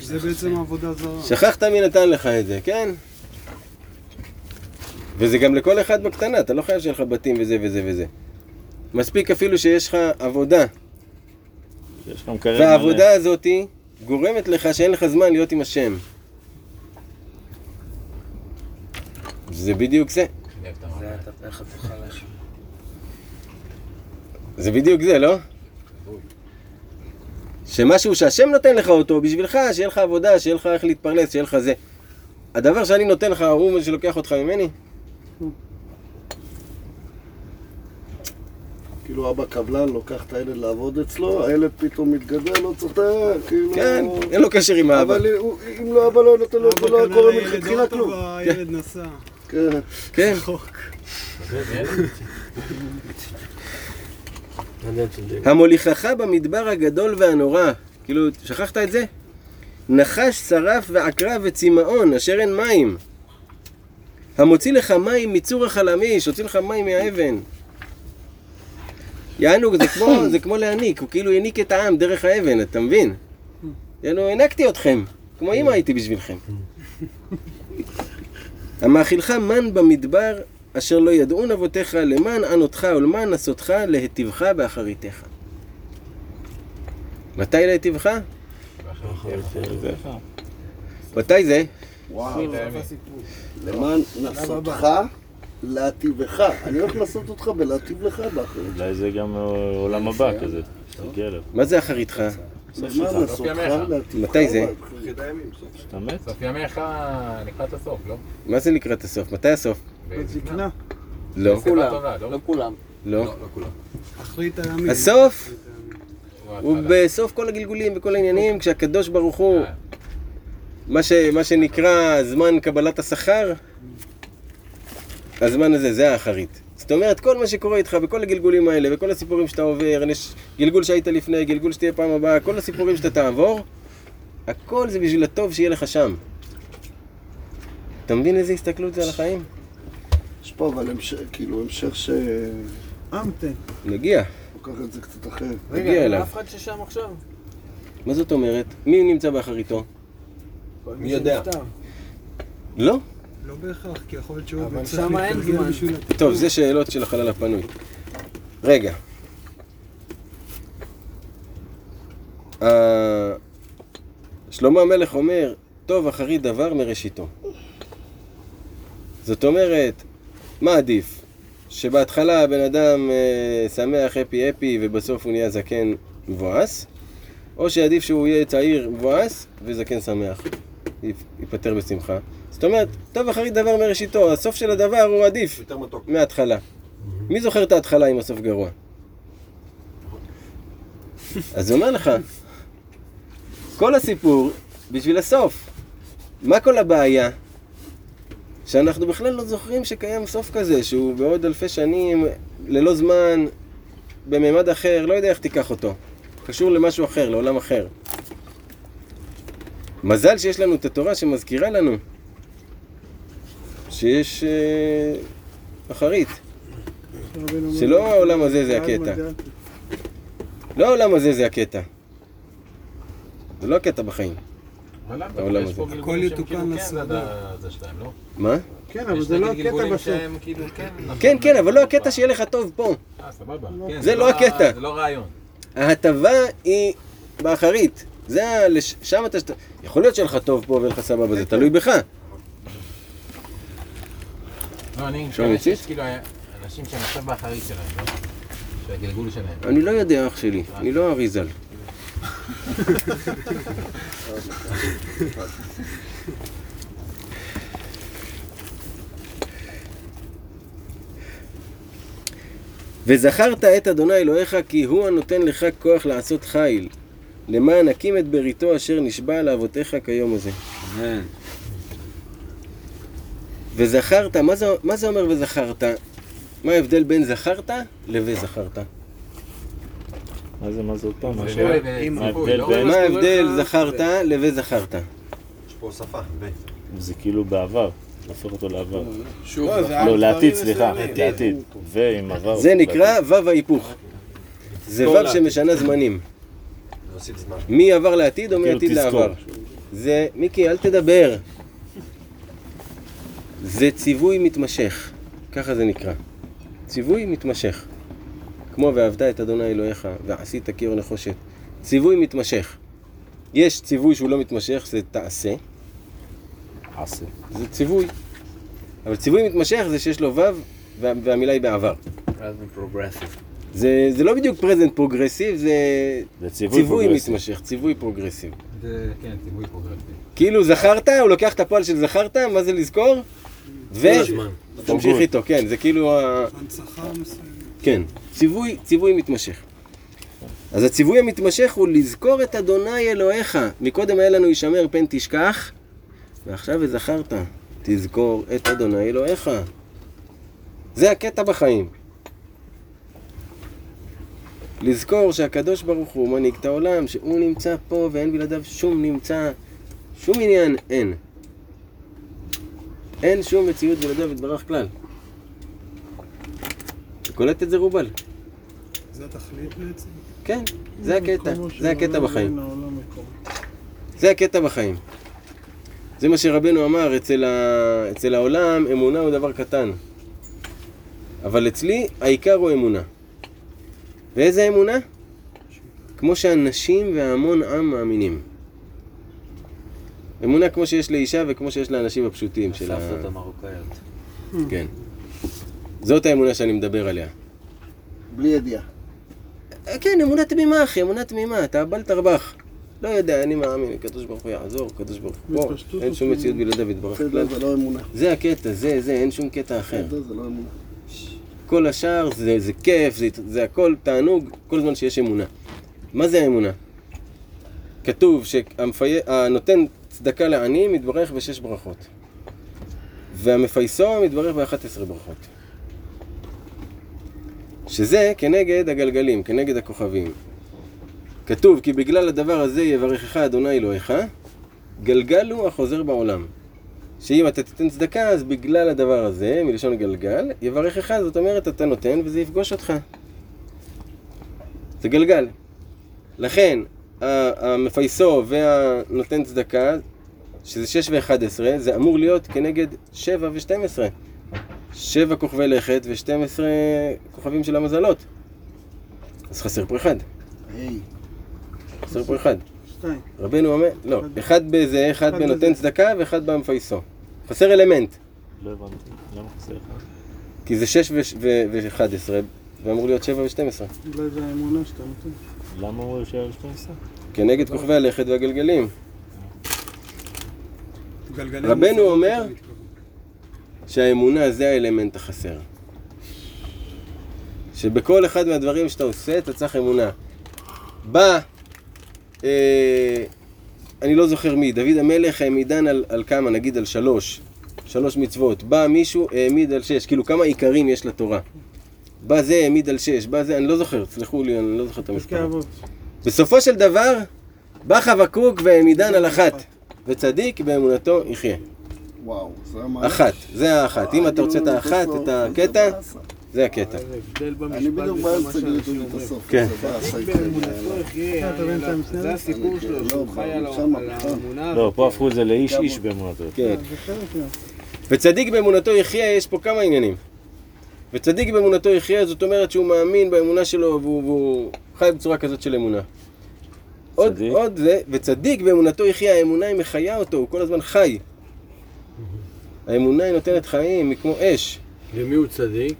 זה בעצם עבודה זרה. שכחת מי נתן לך את זה, כן? וזה גם לכל אחד בקטנה, אתה לא חייב שיהיה לך בתים וזה וזה וזה. מספיק אפילו שיש לך עבודה. והעבודה הזאתי גורמת לך שאין לך זמן להיות עם השם. זה בדיוק זה. את. זה אתה בדיוק זה, לא? שמשהו שהשם נותן לך אותו בשבילך, שיהיה לך עבודה, שיהיה לך איך להתפרנס, שיהיה לך זה. הדבר שאני נותן לך הוא שלוקח אותך ממני? כאילו אבא קבלן לוקח את הילד לעבוד אצלו, הילד פתאום מתגדל, לא צוחק, כאילו... כן, אין לו קשר עם האבא. אבל אם לא אבא לא נותן לו, לא קורה מלכתחילה כלום. הילד נסע. כן. כן. המוליכך במדבר הגדול והנורא, כאילו, שכחת את זה? נחש, שרף ועקרב וצמאון, אשר אין מים. המוציא לך מים מצור החלמיש, הוציא לך מים מהאבן. יענו, זה כמו, [COUGHS] זה כמו להניק, הוא כאילו העניק את העם דרך האבן, אתה מבין? יענו, הענקתי אתכם, כמו אמא הייתי בשבילכם. [COUGHS] המאכילך מן במדבר, אשר לא ידעון אבותיך, למען ענותך ולמען נסותך, להיטיבך באחריתך. מתי להיטיבך? מתי זה? למען נסותך, להטיבך. אני הולך לנסות אותך ולהטיב לך באחריות. אולי זה גם אה, עולם הבא כזה, אליו. מה זה אחריתך? למען נסותך, להטיבך. מתי זה? סוף ימיך לקראת הסוף, לא? מה זה לקראת הסוף? מתי הסוף? בזקנה. לא. לא? כולם. לא. אחרית הימים. הסוף הוא. בסוף כל הגלגולים וכל העניינים, כשהקדוש ברוך הוא, אה. מה, ש, מה שנקרא זמן קבלת השכר, הזמן הזה, זה האחרית. זאת אומרת, כל מה שקורה איתך בכל הגלגולים האלה, וכל הסיפורים שאתה עובר, יש גלגול שהיית לפני, גלגול שתהיה פעם הבאה, כל הסיפורים שאתה תעבור, הכל זה בשביל הטוב שיהיה לך שם. אתה מבין איזה הסתכלות זה על החיים? יש פה אבל המשך, כאילו המשך ש... אמתה. נגיע, לוקח את זה קצת אחר. נגיע רגע, אליו. אף אחד ששם עכשיו? מה זאת אומרת? מי נמצא באחריתו? מי יודע. לא? לא בהכרח, כי יכול להיות שהוא אבל שמה אין זמן. בשביל... טוב, זה שאלות של החלל הפנוי. רגע. אה, שלמה המלך אומר, טוב אחרית דבר מראשיתו. זאת אומרת, מה עדיף? שבהתחלה הבן אדם אה, שמח, אפי אפי, ובסוף הוא נהיה זקן מבואס? או שעדיף שהוא יהיה צעיר מבואס וזקן שמח, ייפ- ייפטר בשמחה? זאת אומרת, טוב אחרית דבר מראשיתו, הסוף של הדבר הוא עדיף מההתחלה. מי זוכר את ההתחלה אם הסוף גרוע? אז הוא אומר לך, כל הסיפור בשביל הסוף. מה כל הבעיה? שאנחנו בכלל לא זוכרים שקיים סוף כזה, שהוא בעוד אלפי שנים, ללא זמן, בממד אחר, לא יודע איך תיקח אותו. קשור למשהו אחר, לעולם אחר. מזל שיש לנו את התורה שמזכירה לנו שיש אה, אחרית. שלא העולם הזה זה הקטע. לא העולם הזה זה הקטע. זה לא הקטע בחיים. העולם יש הזה. פה הכל גלגולים שהם יתוקן כאילו כן לסדר. לא? מה? כן, אבל זה לא הקטע בסוף. כאילו כן... כן, כן, אבל לא הקטע שיהיה לך טוב פה. אה, סבבה. כן, זה לא הקטע. זה לא רעיון. ההטבה היא באחרית. זה ה... לש- שם אתה... יכול להיות שיהיה לך טוב פה ויהיה לך סבבה, זה תלוי בך. לא, אני? שיש כאילו אנשים שהם עכשיו באחרית שלהם, לא? של הגלגול שלהם. אני לא יודע, אח שלי. אני לא אריזל. וזכרת את אדוני אלוהיך כי הוא הנותן לך כוח לעשות חיל למען הקים את בריתו אשר נשבע לאבותיך כיום הזה. אמן. וזכרת, מה זה, מה זה אומר וזכרת? מה ההבדל בין זכרת ל"וזכרת"? מה זה, מה זה עוד פעם? מה לא- ההבדל לא- זכרת ל"וזכרת"? יש פה הוספה, ו... זה כאילו בעבר, להפוך אותו לעבר. שוב, לא, זה לא, לעתיד, סליחה, לעתיד. ועם עבר. זה נקרא וו ההיפוך. זה וו שמשנה זמנים. מי עבר לעתיד או כאילו מעתיד תזכור. לעבר? זה, מיקי, אל תדבר. זה ציווי מתמשך. ככה זה נקרא. ציווי מתמשך. כמו ואהבת את אדוני אלוהיך ועשית קיר נחושת. ציווי מתמשך. יש ציווי שהוא לא מתמשך, זה תעשה. עשה. זה ציווי. אבל ציווי מתמשך זה שיש לו וה- והמילה היא בעבר. זה, זה לא בדיוק present progressive, זה זה ציווי ציווי פרוגרסיבי. מתמשך, ציווי progressive. זה, כן, ציווי פרוגרסיבי. כאילו זכרת, הוא לוקח את הפועל של זכרת, מה זה לזכור? ותמשיך איתו, כן, זה כאילו. הנצחה מסוימת. כן, ציווי, ציווי מתמשך. אז הציווי המתמשך הוא לזכור את אדוני אלוהיך. מקודם היה לנו הישמר פן תשכח, ועכשיו וזכרת, תזכור את אדוני אלוהיך. זה הקטע בחיים. לזכור שהקדוש ברוך הוא מנהיג את העולם, שהוא נמצא פה ואין בלעדיו שום נמצא, שום עניין אין. אין שום מציאות בלעדיו יתברך כלל. אתה קולט את זה רובל? זה התכלית בעצם? כן, זה הקטע, זה הקטע בחיים. זה הקטע בחיים. זה מה שרבנו אמר, אצל, ה... אצל העולם אמונה הוא דבר קטן. אבל אצלי העיקר הוא אמונה. ואיזה אמונה? כמו שאנשים והמון עם מאמינים. אמונה כמו שיש לאישה וכמו שיש לאנשים הפשוטים של ה... הסבתות המרוקאיות. כן. זאת האמונה שאני מדבר עליה. בלי ידיעה. אה, כן, אמונה תמימה, אחי, אמונה תמימה, אתה בל תרבח. לא יודע, אני מאמין, הקדוש ברוך הוא יעזור, הקדוש ברוך הוא פה, אין שום מציאות בלעדיו יתברך כלל. זה לא אמונה. זה הקטע, זה, זה, אין שום קטע אחר. זה לא אמונה. כל השאר זה, זה כיף, זה, זה הכל תענוג, כל זמן שיש אמונה. מה זה האמונה? כתוב שהנותן צדקה לעני מתברך בשש ברכות. והמפייסו מתברך באחת עשרה ברכות. שזה כנגד הגלגלים, כנגד הכוכבים. כתוב כי בגלל הדבר הזה יברכך אדוני אלוהיך, גלגל הוא החוזר בעולם. שאם אתה תיתן צדקה, אז בגלל הדבר הזה, מלשון גלגל, יברכך, זאת אומרת, אתה נותן וזה יפגוש אותך. זה גלגל. לכן, המפייסו והנותן צדקה, שזה 6 ו-11, זה אמור להיות כנגד 7 ו-12. 7 כוכבי לכת ו-12 כוכבים של המזלות. אז חסר פה אחד. חסר פה אחד. שתיים. רבנו אומר, לא, אחד בזה, אחד בנותן. צדקה ואחד במפייסו. חסר אלמנט. לא הבנתי. למה חסר אחד? כי זה 6 ו-11, ואמור להיות 7 ו-12. אולי זה האמונה שאתה נותן. למה הוא יושב על 12? כנגד כוכבי הלכת והגלגלים. גלגלים רבנו אומר-. שהאמונה זה האלמנט החסר. שבכל אחד מהדברים שאתה עושה, אתה צריך אמונה. בא, אה, אני לא זוכר מי, דוד המלך העמידן על, על כמה, נגיד על שלוש, שלוש מצוות. בא מישהו, העמיד על שש, כאילו כמה עיקרים יש לתורה. בא זה, העמיד על שש, בא זה, אני לא זוכר, סלחו לי, אני לא זוכר את המספר. בסופו של דבר, בא חבקוק והעמידן על אחת, וצדיק באמונתו יחיה. וואו, זה המהלך. אחת, זה האחת. אם אתה רוצה את האחת, לא את הקטע, זה הקטע. במשפט אני בדיוק בא לסגר את. הסוף. כן. זה? זה הסיפור שלו, לא, שהוא חי על. האמונה. לא, פה. הפכו את זה לאיש איש באמונתו. כן. מה... וצדיק באמונתו יחיה, יש פה כמה עניינים. וצדיק באמונתו יחיה, זאת אומרת שהוא מאמין באמונה שלו והוא, והוא חי בצורה כזאת של אמונה. עוד? עוד זה, וצדיק באמונתו יחיה, האמונה היא מחיה אותו, הוא כל הזמן חי. האמונה היא נותנת חיים, היא כמו אש. למי הוא צדיק?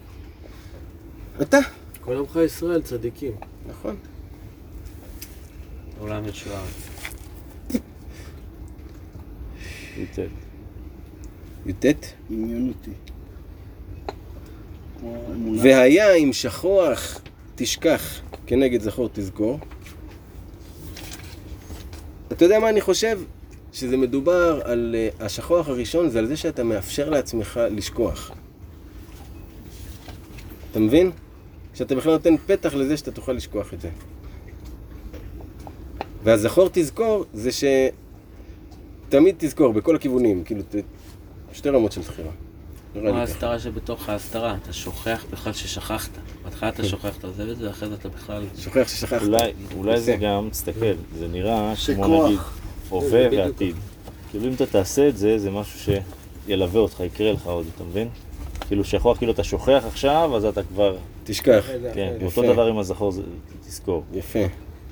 אתה. כל עמך ישראל צדיקים. נכון. עולם ישועה. י"ט. י"ט. כמו אמונה. והיה אם שכוח תשכח כנגד זכור תזכור. אתה יודע מה אני חושב? שזה מדובר על uh, השכוח הראשון, זה על זה שאתה מאפשר לעצמך לשכוח. אתה מבין? שאתה בכלל נותן פתח לזה שאתה תוכל לשכוח את זה. והזכור תזכור זה שתמיד תזכור בכל הכיוונים, כאילו. שתי רמות של זכירה. נראה כמו. ההסתרה שבתוך ההסתרה, אתה שוכח בכלל ששכחת. בהתחלה כן. אתה שוכח, אתה עוזב את זה, ואחרי זה אתה בכלל... שוכח ששכחת. אולי, אולי זה. גם, תסתכל, זה נראה כמו. נגיד הווה ועתיד. כאילו אם אתה תעשה את זה, זה משהו שילווה אותך, יקרה לך עוד, אתה מבין? כאילו שכוח, כאילו אתה שוכח עכשיו, אז אתה כבר, תשכח. כן, יפה. אותו דבר עם הזכור, זה- תזכור. יפה,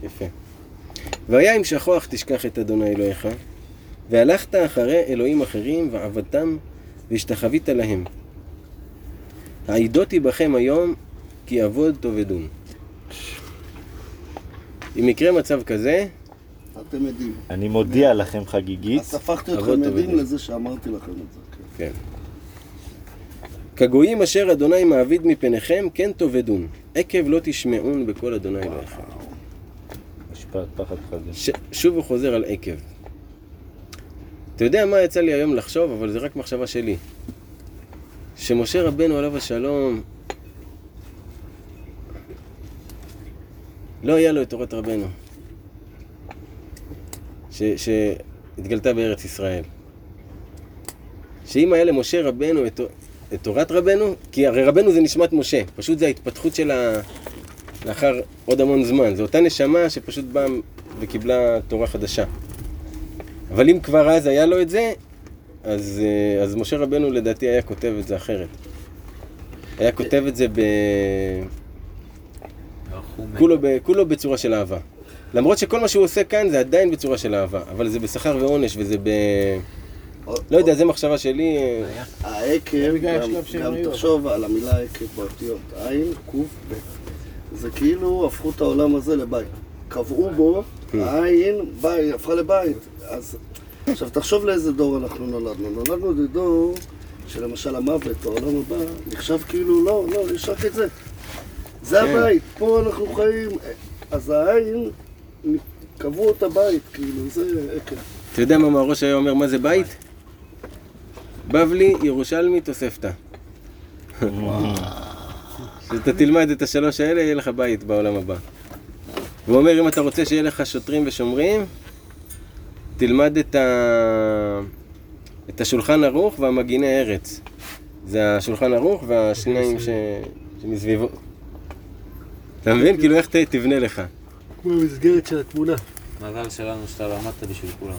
יפה. והיה אם שכוח תשכח את אדוני אלוהיך, והלכת אחרי אלוהים אחרים ועבדתם והשתחווית להם. העידותי בכם היום כי אבוד תאבדון. אם יקרה מצב כזה, אתם עדים. אני מודיע לכם חגיגית, אז הפכתי אתכם עדים. לזה שאמרתי לכם את זה. כן. כן. כגויים אשר אדוני מעביד מפניכם, כן תאבדון. עקב לא תשמעון בקול אדוני אלוהיכם. משפט פחד. שוב הוא חוזר על עקב. אתה יודע מה יצא לי היום לחשוב, אבל זה רק מחשבה שלי. שמשה רבנו עליו השלום, לא היה לו את תורת רבנו. ש... שהתגלתה בארץ ישראל. שאם היה למשה רבנו את, את תורת רבנו, כי הרי רבנו זה נשמת משה, פשוט זה ההתפתחות של ה... לאחר עוד המון זמן. זו אותה נשמה שפשוט באה וקיבלה תורה חדשה. אבל אם כבר אז היה לו את זה, אז, אה, אז משה רבנו לדעתי היה כותב את זה אחרת. היה כותב את זה ב... כולו, ב... כולו בצורה של אהבה. למרות שכל מה שהוא עושה כאן זה עדיין בצורה של אהבה, אבל זה בשכר ועונש וזה ב... לא יודע, זו מחשבה שלי. העקב, גם-. תחשוב על המילה עקב באותיות עין, קב, ב. זה כאילו הפכו את העולם הזה לבית. קבעו בו, העין בית, הפכה לבית. אז עכשיו תחשוב לאיזה דור אנחנו נולדנו. נולדנו לדור שלמשל המוות, העולם הבא, נחשב כאילו, לא, לא, יש רק את זה. זה כן. הבית, פה אנחנו חיים. אז העין, קבעו את הבית, כאילו, זה עקב. אתה יודע מה מהראש היה אומר מה זה בית? בבלי, ירושלמי, תוספתא. כשאתה תלמד את השלוש האלה, יהיה לך בית בעולם הבא. הוא אומר, אם אתה רוצה שיהיה לך שוטרים ושומרים, תלמד את, ה... את השולחן ערוך והמגיני ארץ. זה השולחן ערוך והשניים ש... שמסביבו. אתה מבין? כאילו איך. תבנה לך. כמו המסגרת של התמונה. מזל שלנו שאתה לא עמדת בשביל כולם.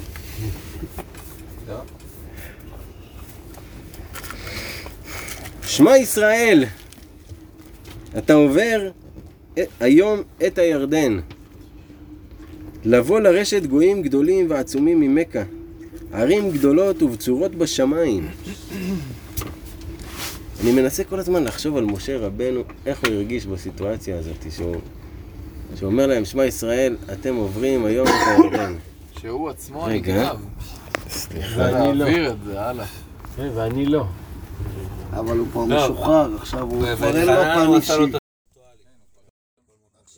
שמע ישראל, אתה עובר היום את הירדן, לבוא לרשת גויים גדולים ועצומים ממכה, ערים גדולות ובצורות בשמיים. אני מנסה כל הזמן לחשוב על משה רבנו, איך הוא הרגיש בסיטואציה הזאת, שהוא, שהוא אומר להם, שמע ישראל, אתם עוברים היום את הירדן. שהוא עצמו רגע. נגנב. סליחה. ואני לא. להעביר את זה הלאה. כן, ואני לא. אבל הוא כבר לא. משוחרר, עכשיו הוא כבר אין לו וחנן פן עשה לו אישי. את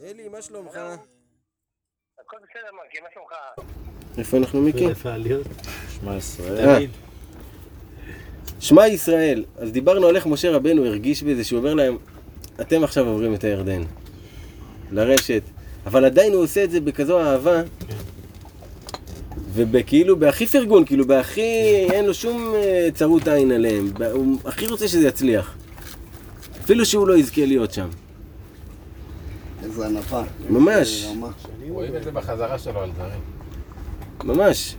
אלי, מה שלומך? הכל בסדר, מרקי, מה שלומך? איפה אנחנו מיקי? איפה העליות? שמע ישראל. אה. שמע ישראל, אז דיברנו על איך משה רבנו הרגיש בזה, שהוא אומר להם, אתם עכשיו עוברים את הירדן, לרשת, אבל עדיין הוא עושה את זה בכזו אהבה, וכאילו בהכי פרגון, כאילו בהכי, אין לו שום אה, צרות עין עליהם, הוא הכי רוצה שזה יצליח, אפילו שהוא לא יזכה להיות שם. איזה ענווה. ממש. איזה רמה. רואים את זה בחזרה שלו על דברים. ממש.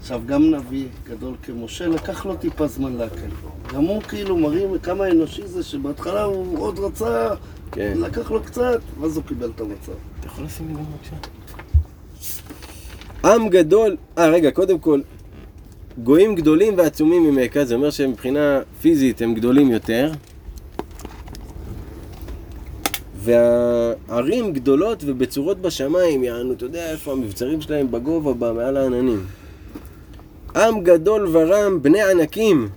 עכשיו, גם נביא גדול כמשה, לקח לו טיפה זמן להקל. גם הוא כאילו מרים כמה אנושי זה, שבהתחלה הוא עוד רצה, כן. לקח לו קצת, ואז הוא קיבל את המצב. אתה יכול לשים לי גם בבקשה? עם גדול, אה רגע, קודם כל, גויים גדולים ועצומים ממכה, זה אומר שמבחינה פיזית הם גדולים יותר. והערים גדולות ובצורות בשמיים, יענו, אתה יודע איפה המבצרים שלהם בגובה, ב- מעל העננים. עם גדול ורם, בני ענקים,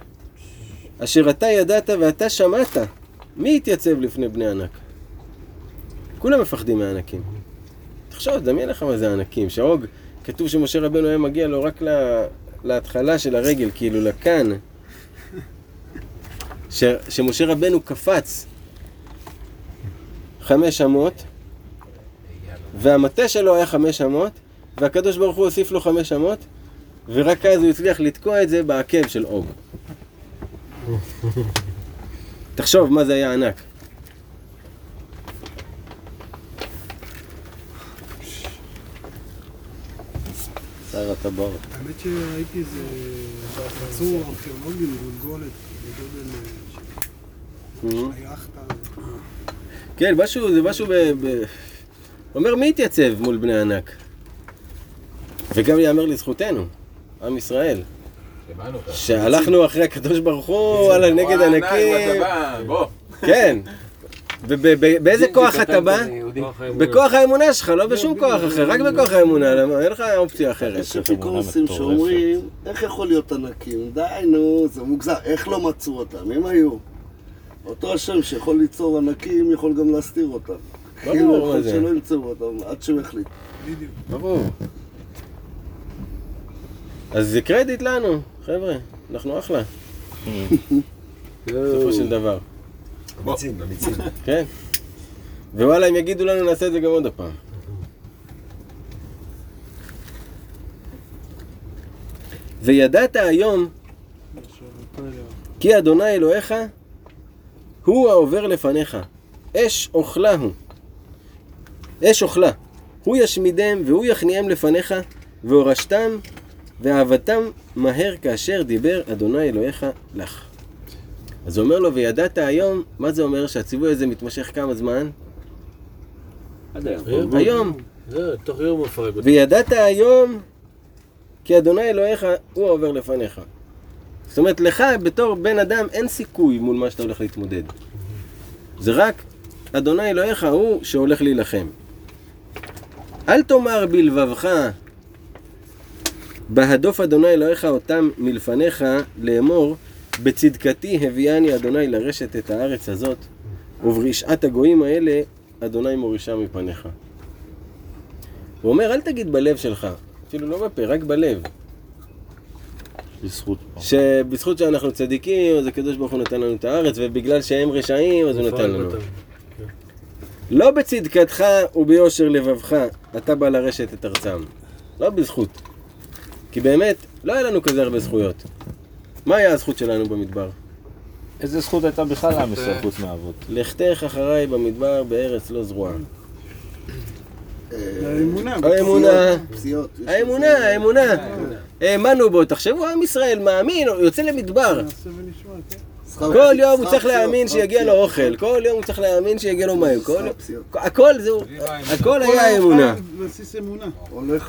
אשר אתה ידעת ואתה שמעת. מי יתייצב לפני בני ענק? כולם מפחדים מהענקים. תחשוב, דמיין לך מה זה ענקים. שהרוג, כתוב שמשה רבנו היה מגיע לו רק לה, להתחלה של הרגל, כאילו לכאן. ש, שמשה רבנו קפץ חמש אמות, והמטה שלו היה חמש אמות, והקדוש ברוך הוא הוסיף לו חמש אמות, ורק אז הוא הצליח לתקוע את זה בעקב של אוג. תחשוב מה זה היה ענק. שר הטבעות. האמת שהייתי איזה בחצור ארכיאולוגי מגולגולת, בגודל אה, של היאכטה. כן, משהו, זה משהו ב... ב... אומר, מי יתייצב מול בני ענק? וגם יאמר לזכותנו, עם ישראל. שהלכנו אחרי הקדוש ברוך הוא, על נגד וואלה, ענקים. כן, ובאיזה כוח אתה בא? בכוח האמונה שלך, לא בשום כוח אחר, רק בכוח האמונה, למה? אין לך אופציה אחרת. יש אפיקורסים שאומרים, איך יכול להיות ענקים? די, נו, זה מוגזר. איך לא מצאו אותם? הם היו. אותו השם שיכול ליצור ענקים, יכול גם להסתיר אותם. ברור, כאילו, מה יכול זה? שלא ימצאו אותם, עד שהוא יחליט. ברור. אז זה קרדיט לנו, חבר'ה, אנחנו אחלה, [LAUGHS] בסופו של דבר. אמיצים, אמיצים. כן. ווואלה, אם יגידו לנו, נעשה את זה גם עוד הפעם. וידעת היום כי אדוני אלוהיך הוא העובר לפניך. אש אוכלה הוא. אש אוכלה. הוא ישמידם והוא יכניעם לפניך, והורשתם ואהבתם מהר כאשר דיבר אדוני אלוהיך לך. אז הוא אומר לו, וידעת היום, מה זה אומר שהציווי הזה מתמשך כמה זמן? עד היום. היום. תוך יום הוא מפרק אותי. וידעת היום כי אדוני אלוהיך הוא העובר לפניך. זאת אומרת, לך בתור בן אדם אין סיכוי מול מה שאתה הולך להתמודד. זה רק אדוני אלוהיך הוא שהולך להילחם. אל תאמר בלבבך, בהדוף אדוני אלוהיך אותם מלפניך לאמור, בצדקתי הביאני אדוני לרשת את הארץ הזאת, וברשעת הגויים האלה אדוני מורישה מפניך. הוא אומר, אל תגיד בלב שלך, אפילו לא בפה, רק בלב, בזכות. שבזכות שאנחנו צדיקים, אז הקדוש ברוך הוא נתן לנו את הארץ, ובגלל שהם רשעים, אז הוא נתן לנו. לא בצדקתך וביושר לבבך אתה בא לרשת את ארצם. לא בזכות. כי באמת, לא היה לנו כזה הרבה זכויות. מה היה הזכות שלנו במדבר? איזה זכות הייתה בכלל לעם ישראל חוץ מהאבות? לכתך אחריי במדבר בארץ לא זרועה. האמונה. האמונה, האמונה, לזה- האמונה. האמנו בו, תחשבו, עם ישראל מאמין, יוצא למדבר. כל יום הוא צריך להאמין שיגיע לו. אוכל, כל יום הוא צריך להאמין שיגיע לו מים. הכל זהו, הכל היה אמונה, בסיס אמונה.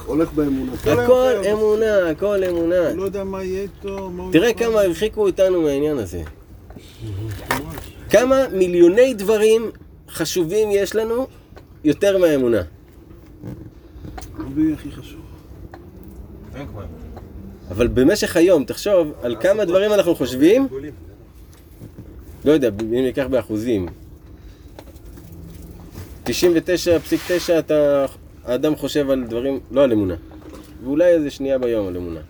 הולך באמונה. הכל אמונה, הכל אמונה. הוא לא יודע מה יהיה איתו, תראה. כמה הרחיקו אותנו מהעניין הזה. כמה מיליוני דברים חשובים יש לנו יותר מהאמונה. רבי הכי חשוב. אבל במשך היום, תחשוב על כמה דברים אנחנו חושבים, לא יודע, אם ניקח באחוזים. 99.9 אתה, האדם חושב על דברים, לא על אמונה. ואולי איזה שנייה ביום על אמונה.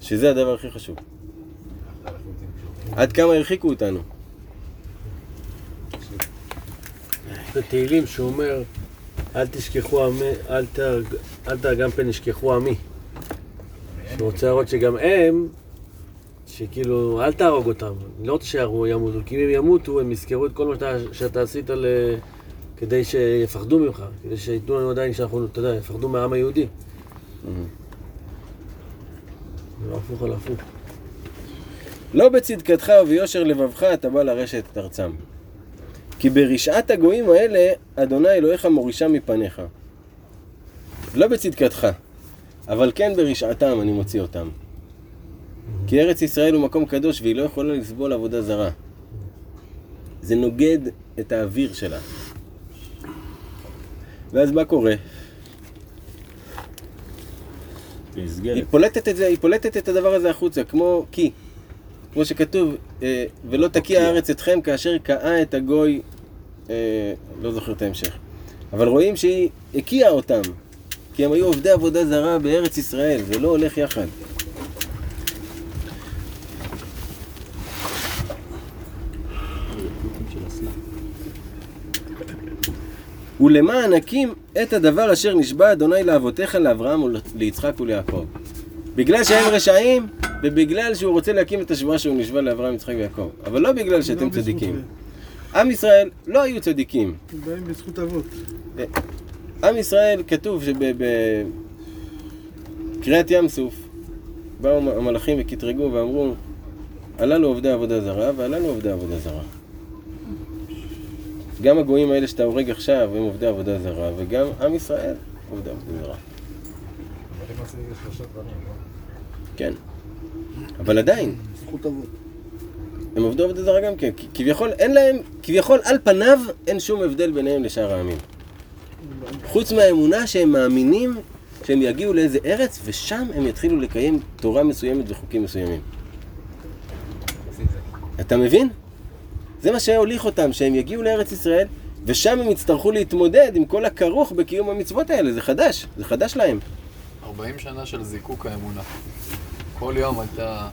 שזה הדבר הכי חשוב. עד כמה הרחיקו אותנו. בתהילים שהוא אומר, אל תשכחו עמי, אל תהרג, אל תהרג גם פן ישכחו עמי. שהוא רוצה להראות שגם הם, שכאילו, אל תהרוג אותם. אני לא רוצה שימותו, כי אם הם ימותו, הם יזכרו את כל מה שאתה, שאתה עשית ל... כדי שיפחדו ממך, כדי שייתנו לנו עדיין שאנחנו, אתה יודע, יפחדו מהעם היהודי. זה הפוך על הפוך. לא בצדקתך וביושר לבבך אתה בא לרשת את ארצם. כי ברשעת הגויים האלה, אדוני אלוהיך מורישה מפניך. לא בצדקתך, אבל כן ברשעתם אני מוציא אותם. כי ארץ ישראל הוא מקום קדוש והיא לא יכולה לסבול עבודה זרה. זה נוגד את האוויר שלה. ואז מה קורה? היא פולטת את זה, היא פולטת את הדבר הזה החוצה, כמו קי. כמו שכתוב, אה, ולא תקיע הארץ אתכם כאשר קאה את הגוי, אה, לא זוכר את ההמשך. אבל רואים שהיא הקיאה אותם, כי הם היו עובדי עבודה זרה בארץ ישראל, זה לא הולך יחד. ולמען הקים את הדבר אשר נשבע אדוני לאבותיך לאברהם וליצחק וליעקב. בגלל שהם רשעים, ובגלל שהוא רוצה להקים את השבועה שהוא נשבע לאברהם, יצחק ויעקב. אבל לא בגלל שאתם צדיקים. עם ישראל לא היו צדיקים. זה. באים בזכות אבות. עם ישראל, כתוב שבקריאת ים סוף, באו המלאכים וקטרגו ואמרו, הללו עובדי עבודה זרה, והללו עובדי עבודה זרה. גם הגויים האלה שאתה הורג עכשיו הם עובדי עבודה זרה, וגם עם ישראל עובדי עבודה זרה. לא? כן. אבל עדיין, זכות אבות. הם עבדו עבודה זרה גם כן. כי- כביכול אין להם, כביכול על פניו אין שום הבדל ביניהם לשאר העמים. חוץ מהאמונה שהם מאמינים שהם יגיעו לאיזה ארץ ושם הם יתחילו לקיים תורה מסוימת וחוקים מסוימים. אתה מבין? זה מה שהוליך אותם, שהם יגיעו לארץ ישראל ושם הם יצטרכו להתמודד עם כל הכרוך בקיום המצוות האלה, זה חדש, זה חדש להם. 40 שנה של זיקוק האמונה. כל יום הייתה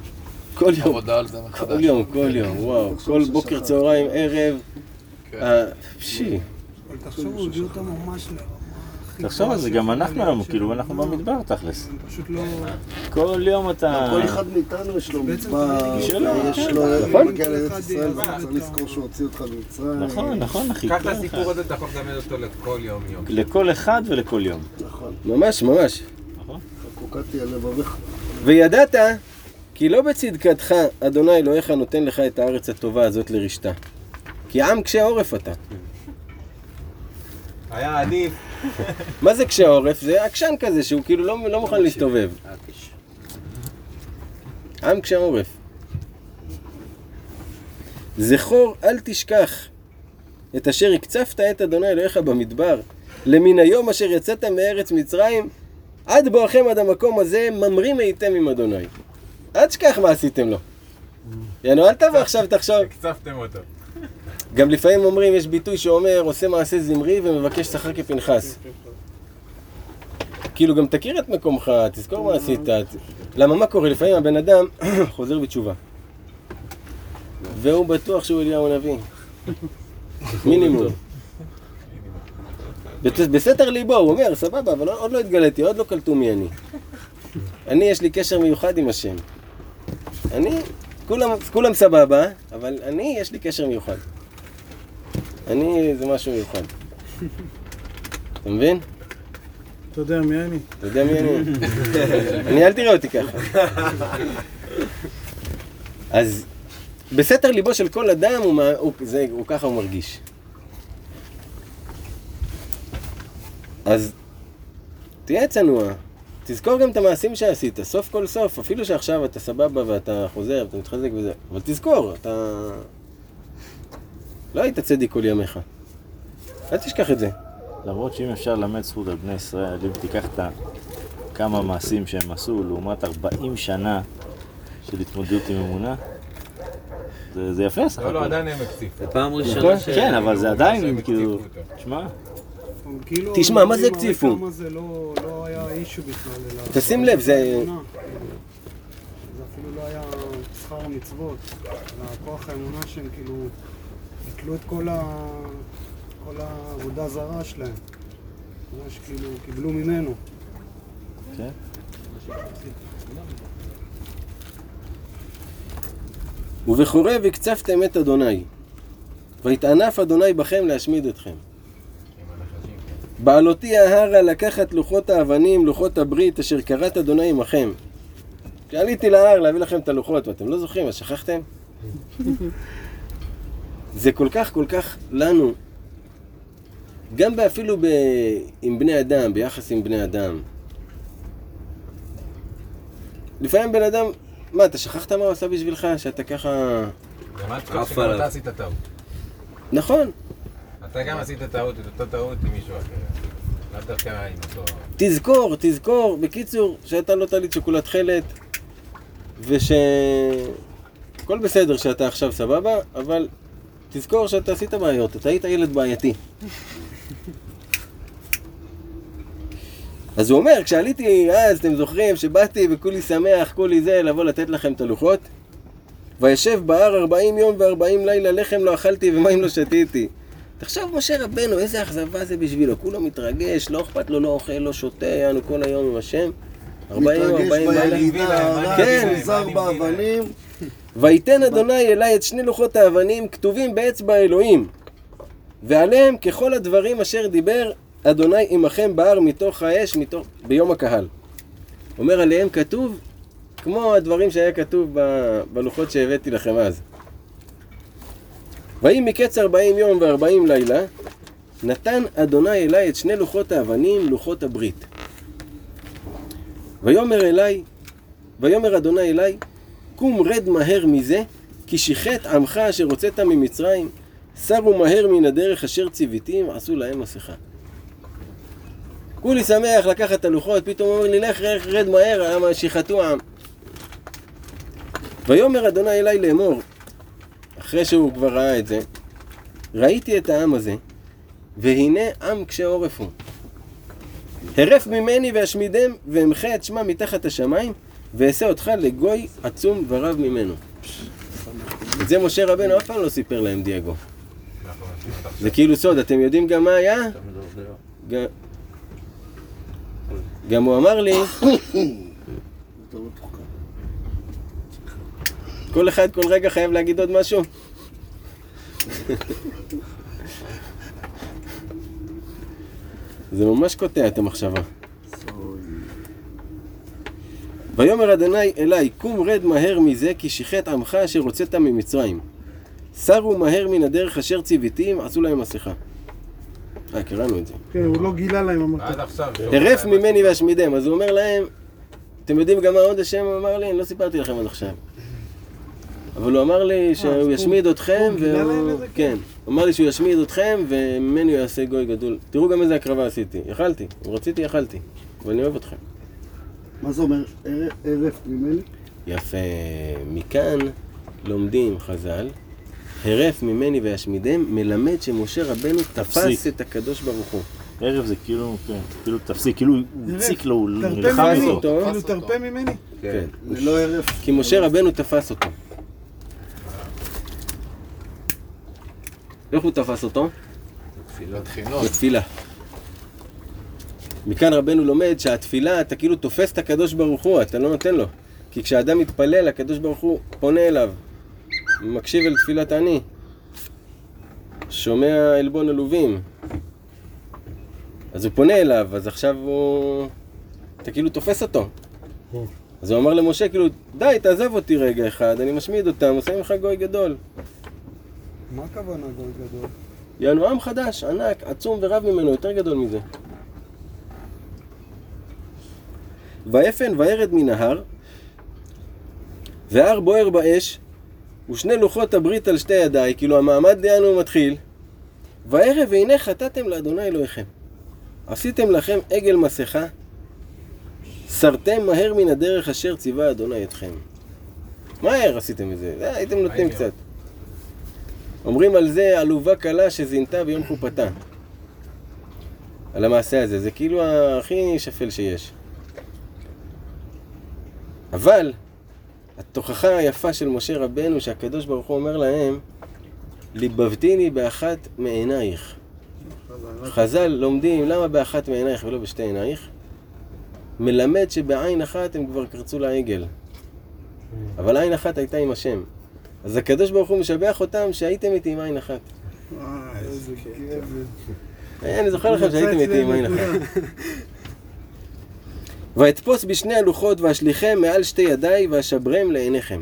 כל יום, עבודה על זה מחדש. כל יום, כל יום, וואו, כל בוקר, צהריים, ערב. כן. אה, פשי. אבל תחשוב, הוא הביא אותם ממש הכי תחשוב על זה, גם אנחנו היום, כאילו, אנחנו האמונה. במדבר תכלס. פשוט לא... כל יום אתה... כל אחד מאיתנו יש לו מדבר, שלו, יש כן. לו, נכון. מגיע לארץ ישראל, צריך לזכור שהוא הוציא אותך ממצרים. נכון, נכון, אחי. קח את כל הסיפור אחד. הזה, אתה יכול ללמד אותו לכל יום יום. לכל אחד ולכל יום. נכון. ממש, ממש. חקוקתי על לבביך. וידעת כי לא בצדקתך אדוני אלוהיך נותן לך את הארץ הטובה הזאת לרשתה. כי עם קשה עורף אתה. היה עדיף. [LAUGHS] מה זה קשה עורף? זה עקשן כזה שהוא כאילו לא, לא מוכן להסתובב. עם קשה עורף. זכור אל תשכח את אשר הקצפת את אדוני אלוהיך במדבר למן היום אשר יצאת מארץ מצרים עד בואכם עד המקום הזה ממרים הייתם עם אדוני. אל תשכח מה עשיתם לו. יאנו אל תבוא עכשיו תחשוב. הקצפתם אותו. גם לפעמים אומרים, יש ביטוי שאומר, עושה מעשה זמרי ומבקש שכר כפנחס. כאילו, גם תכיר את מקומך, תזכור מה עשית. למה, מה קורה? לפעמים הבן אדם [CLEARS THROAT] חוזר בתשובה. והוא בטוח שהוא אליהו הנביא. [LAUGHS] מינימום. בסתר ליבו, הוא אומר, סבבה, אבל עוד לא התגליתי, עוד לא קלטו מי אני. אני, יש לי קשר מיוחד עם השם. אני, כולם, כולם סבבה, אבל אני, יש לי קשר מיוחד. אני, זה משהו מיוחד. אתה מבין? אתה יודע מי אני? אתה יודע מי אני? אני, אל תראה אותי ככה. אז בסתר ליבו של כל אדם, הוא, הוא, זה, הוא ככה הוא מרגיש. אז תהיה צנוע, תזכור גם את המעשים שעשית, סוף כל סוף, אפילו שעכשיו אתה סבבה ואתה חוזר ואתה מתחזק וזה, אבל תזכור, אתה... לא היית צדיק כל ימיך. אל תשכח את זה. למרות שאם אפשר ללמד זכות על בני ישראל, אם תיקח את כמה מעשים שהם עשו, לעומת 40 שנה של התמודדות עם אמונה, זה, זה יפה סך לא, לא, הכל. עדיין הם הקציפו. זה פעם. ראשונה ש... כן, אבל זה עדיין, כאילו, אותו. תשמע, כאילו תשמע, מה זה הקציפו? כמה זה לא לא היה אישו בכלל, אלא... תשים לב, זה- כאילו. זה אפילו לא היה שכר המצוות, אלא כוח האמונה שהם כאילו ביטלו את כל ה... כל העבודה הזרה שלהם. ממש כאילו קיבלו ממנו. כן. ובחורב הקצפתם את אדוני, ויתענף אדוני בכם להשמיד אתכם. בעלותי ההרה לקחת לוחות האבנים, לוחות הברית, אשר כרת אדוני עמכם. כשעליתי להר להביא לכם את הלוחות, ואתם לא זוכרים, אז שכחתם? [LAUGHS] זה כל כך כל כך לנו, גם אפילו ב... עם בני אדם, ביחס עם בני אדם. לפעמים בן אדם, מה, אתה שכחת מה הוא עשה בשבילך, שאתה ככה... גם אל תשכח שגם. אתה עשית טעות. נכון, אתה גם עשית טעות, את אותה טעות עם מישהו אחר. לאו דווקא עם אותו... תזכור, תזכור, בקיצור, שאתה לא טלית שכולה תכלת, וש... הכל בסדר שאתה עכשיו סבבה, אבל תזכור שאתה עשית בעיות, אתה היית ילד בעייתי. אז הוא אומר, כשעליתי אז, אתם זוכרים, שבאתי וכולי שמח, כולי זה, לבוא לתת לכם את הלוחות? וישב בהר ארבעים יום וארבעים לילה, לחם לא אכלתי ומים לא שתיתי. תחשוב, משה רבנו, איזה אכזבה זה בשבילו, כולו מתרגש, לא אכפת לו, לא אוכל, לא שותה, יענו כל היום עם השם. ארבעים, מתרגש ארבעים לילה. בירידה, הרע, כן. נזהר באבנים. ויתן אדוני אלי את שני לוחות האבנים כתובים באצבע אלוהים ועליהם ככל הדברים אשר דיבר אדוני עמכם בהר מתוך האש מתוך... ביום הקהל. אומר עליהם כתוב כמו הדברים שהיה כתוב ב... בלוחות שהבאתי לכם אז. ויהי מקץ ארבעים יום וארבעים לילה נתן אדוני אלי את שני לוחות האבנים לוחות הברית. ויאמר אלי ויאמר אדוני אלי קום רד מהר מזה, כי שיחת עמך אשר הוצאת ממצרים, סרו מהר מן הדרך אשר ציוויתים, עשו להם מסכה. כולי שמח לקחת את הלוחות, פתאום אומר לי, לך, לך, רד מהר, למה שיחתו עם. ויאמר אדוני אלי לאמור, אחרי שהוא כבר ראה את זה, ראיתי את העם הזה, והנה עם קשה עורף הוא. הרף ממני ואשמידם, ואמחה את שמם מתחת השמיים, ואעשה אותך לגוי עצום ורב ממנו. את זה משה רבנו אף פעם לא סיפר להם דייגו. זה כאילו סוד, אתם יודעים גם מה היה? גם הוא אמר לי, כל אחד כל רגע חייב להגיד עוד משהו. זה ממש קוטע את המחשבה. ויאמר אדוני אלי, קום רד מהר מזה, כי שיחת עמך אשר הוצאת ממצרים. סרו מהר מן הדרך אשר ציוויתים, עשו להם מסכה. אה, קראנו את זה. כן, הוא לא גילה להם, אמרת. עד עכשיו. הרף ממני ואשמידם. אז הוא אומר להם, אתם יודעים גם מה עוד השם אמר לי? אני לא סיפרתי לכם עד עכשיו. אבל הוא אמר לי אז שהוא הוא- ישמיד אתכם, והוא... כן. הוא אמר לי שהוא ישמיד אתכם, וממני הוא יעשה גוי גדול. תראו גם איזה הקרבה עשיתי. יכלתי. אם רציתי, יכלתי. ואני אוהב אתכם. מה זה אומר ערף ממני? יפה. מכאן לומדים חז"ל, הרף ממני ואשמידם, מלמד שמשה רבנו תפס. את הקדוש ברוך הוא. ערב זה כאילו, כן, כאילו תפסיק, כאילו הוא הציק לו, הוא תרפה נלחם. אותו. כאילו תרפה ממני. כן. ללא ערף. כי משה רבנו תפס אותו. איך הוא תפס אותו? חינות. בתפילה. מכאן רבנו לומד שהתפילה, אתה כאילו תופס את הקדוש ברוך הוא, אתה לא נותן לו. כי כשאדם מתפלל, הקדוש ברוך הוא פונה אליו, מקשיב אל תפילת אני, שומע עלבון עלובים. אז הוא פונה אליו, אז עכשיו הוא... אתה כאילו תופס אותו. אז הוא אמר למשה, כאילו, די, תעזוב אותי רגע אחד, אני משמיד אותם, עושה ממך גוי גדול. מה הכוונה גוי גדול? יענו עם חדש, ענק, עצום ורב ממנו, יותר גדול מזה. ויפן וירד מן ההר, וההר בוער באש, ושני לוחות הברית על שתי ידיי, כאילו המעמד דהנו מתחיל. וערב והנה חטאתם לאדוני אלוהיכם. עשיתם לכם עגל מסכה, סרתם מהר מן הדרך אשר ציווה אדוני אתכם. מהר עשיתם את זה, אה, הייתם נותנים. קצת. אומרים על זה עלובה קלה שזינתה ביום חופתה. על המעשה הזה, זה כאילו הכי שפל שיש. אבל, התוכחה היפה של משה רבנו, שהקדוש ברוך הוא אומר להם, ליבבתיני באחת מעינייך. חז"ל לומדים למה באחת מעינייך ולא בשתי עינייך? מלמד שבעין אחת הם כבר קרצו לעגל. אבל עין אחת הייתה עם השם. אז הקדוש ברוך הוא משבח אותם שהייתם איתי עם עין אחת. וואי, איזה. אה, אני זוכר לכם שהייתם איתי עם עין אחת. [LAUGHS] ואתפוס בשני הלוחות ואשליכם מעל שתי ידיי ואשברם לעיניכם.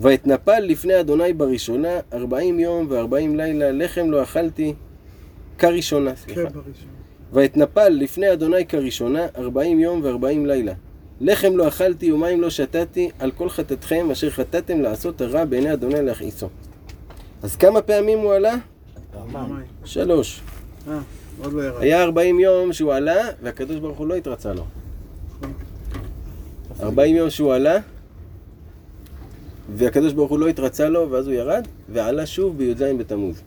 ואתנפל לפני אדוני בראשונה ארבעים יום וארבעים לילה לחם לא אכלתי כראשונה, סליחה. כן. ואתנפל לפני אדוני כראשונה ארבעים יום וארבעים לילה. לחם לא אכלתי ומים לא שתתי על כל חטאתכם אשר חטאתם לעשות הרע בעיני אדוני להכעיסו. אז כמה פעמים הוא עלה? שלוש. עוד לא ירד. היה ארבעים יום שהוא עלה והקדוש ברוך הוא לא התרצה לו. ארבעים יום שהוא עלה והקדוש ברוך הוא לא התרצה לו ואז הוא ירד ועלה שוב בי"ז בתמוז.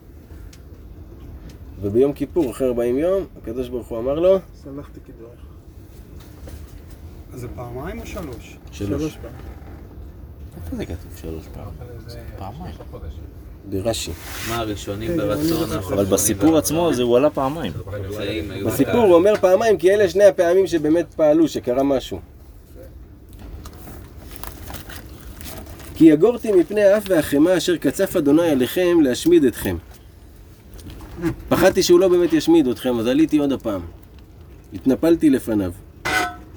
וביום כיפור אחרי ארבעים יום הקדוש ברוך הוא אמר לו סלחתי כדבריך. אז זה פעמיים או שלוש? שלוש. פעמים. איפה זה כתוב שלוש פעמים? פעמיים. ברש"י. מה הראשונים כן, ברצון, אני אבל בסיפור עצמו זה הוא עלה פעמיים. בסיפור הוא אומר פעמיים כי אלה שני הפעמים שבאמת פעלו, שקרה משהו. כי יגורתי מפני האף והחמא אשר קצף אדוני עליכם להשמיד אתכם. פחדתי שהוא לא באמת ישמיד אתכם, אז עליתי עוד הפעם. התנפלתי לפניו.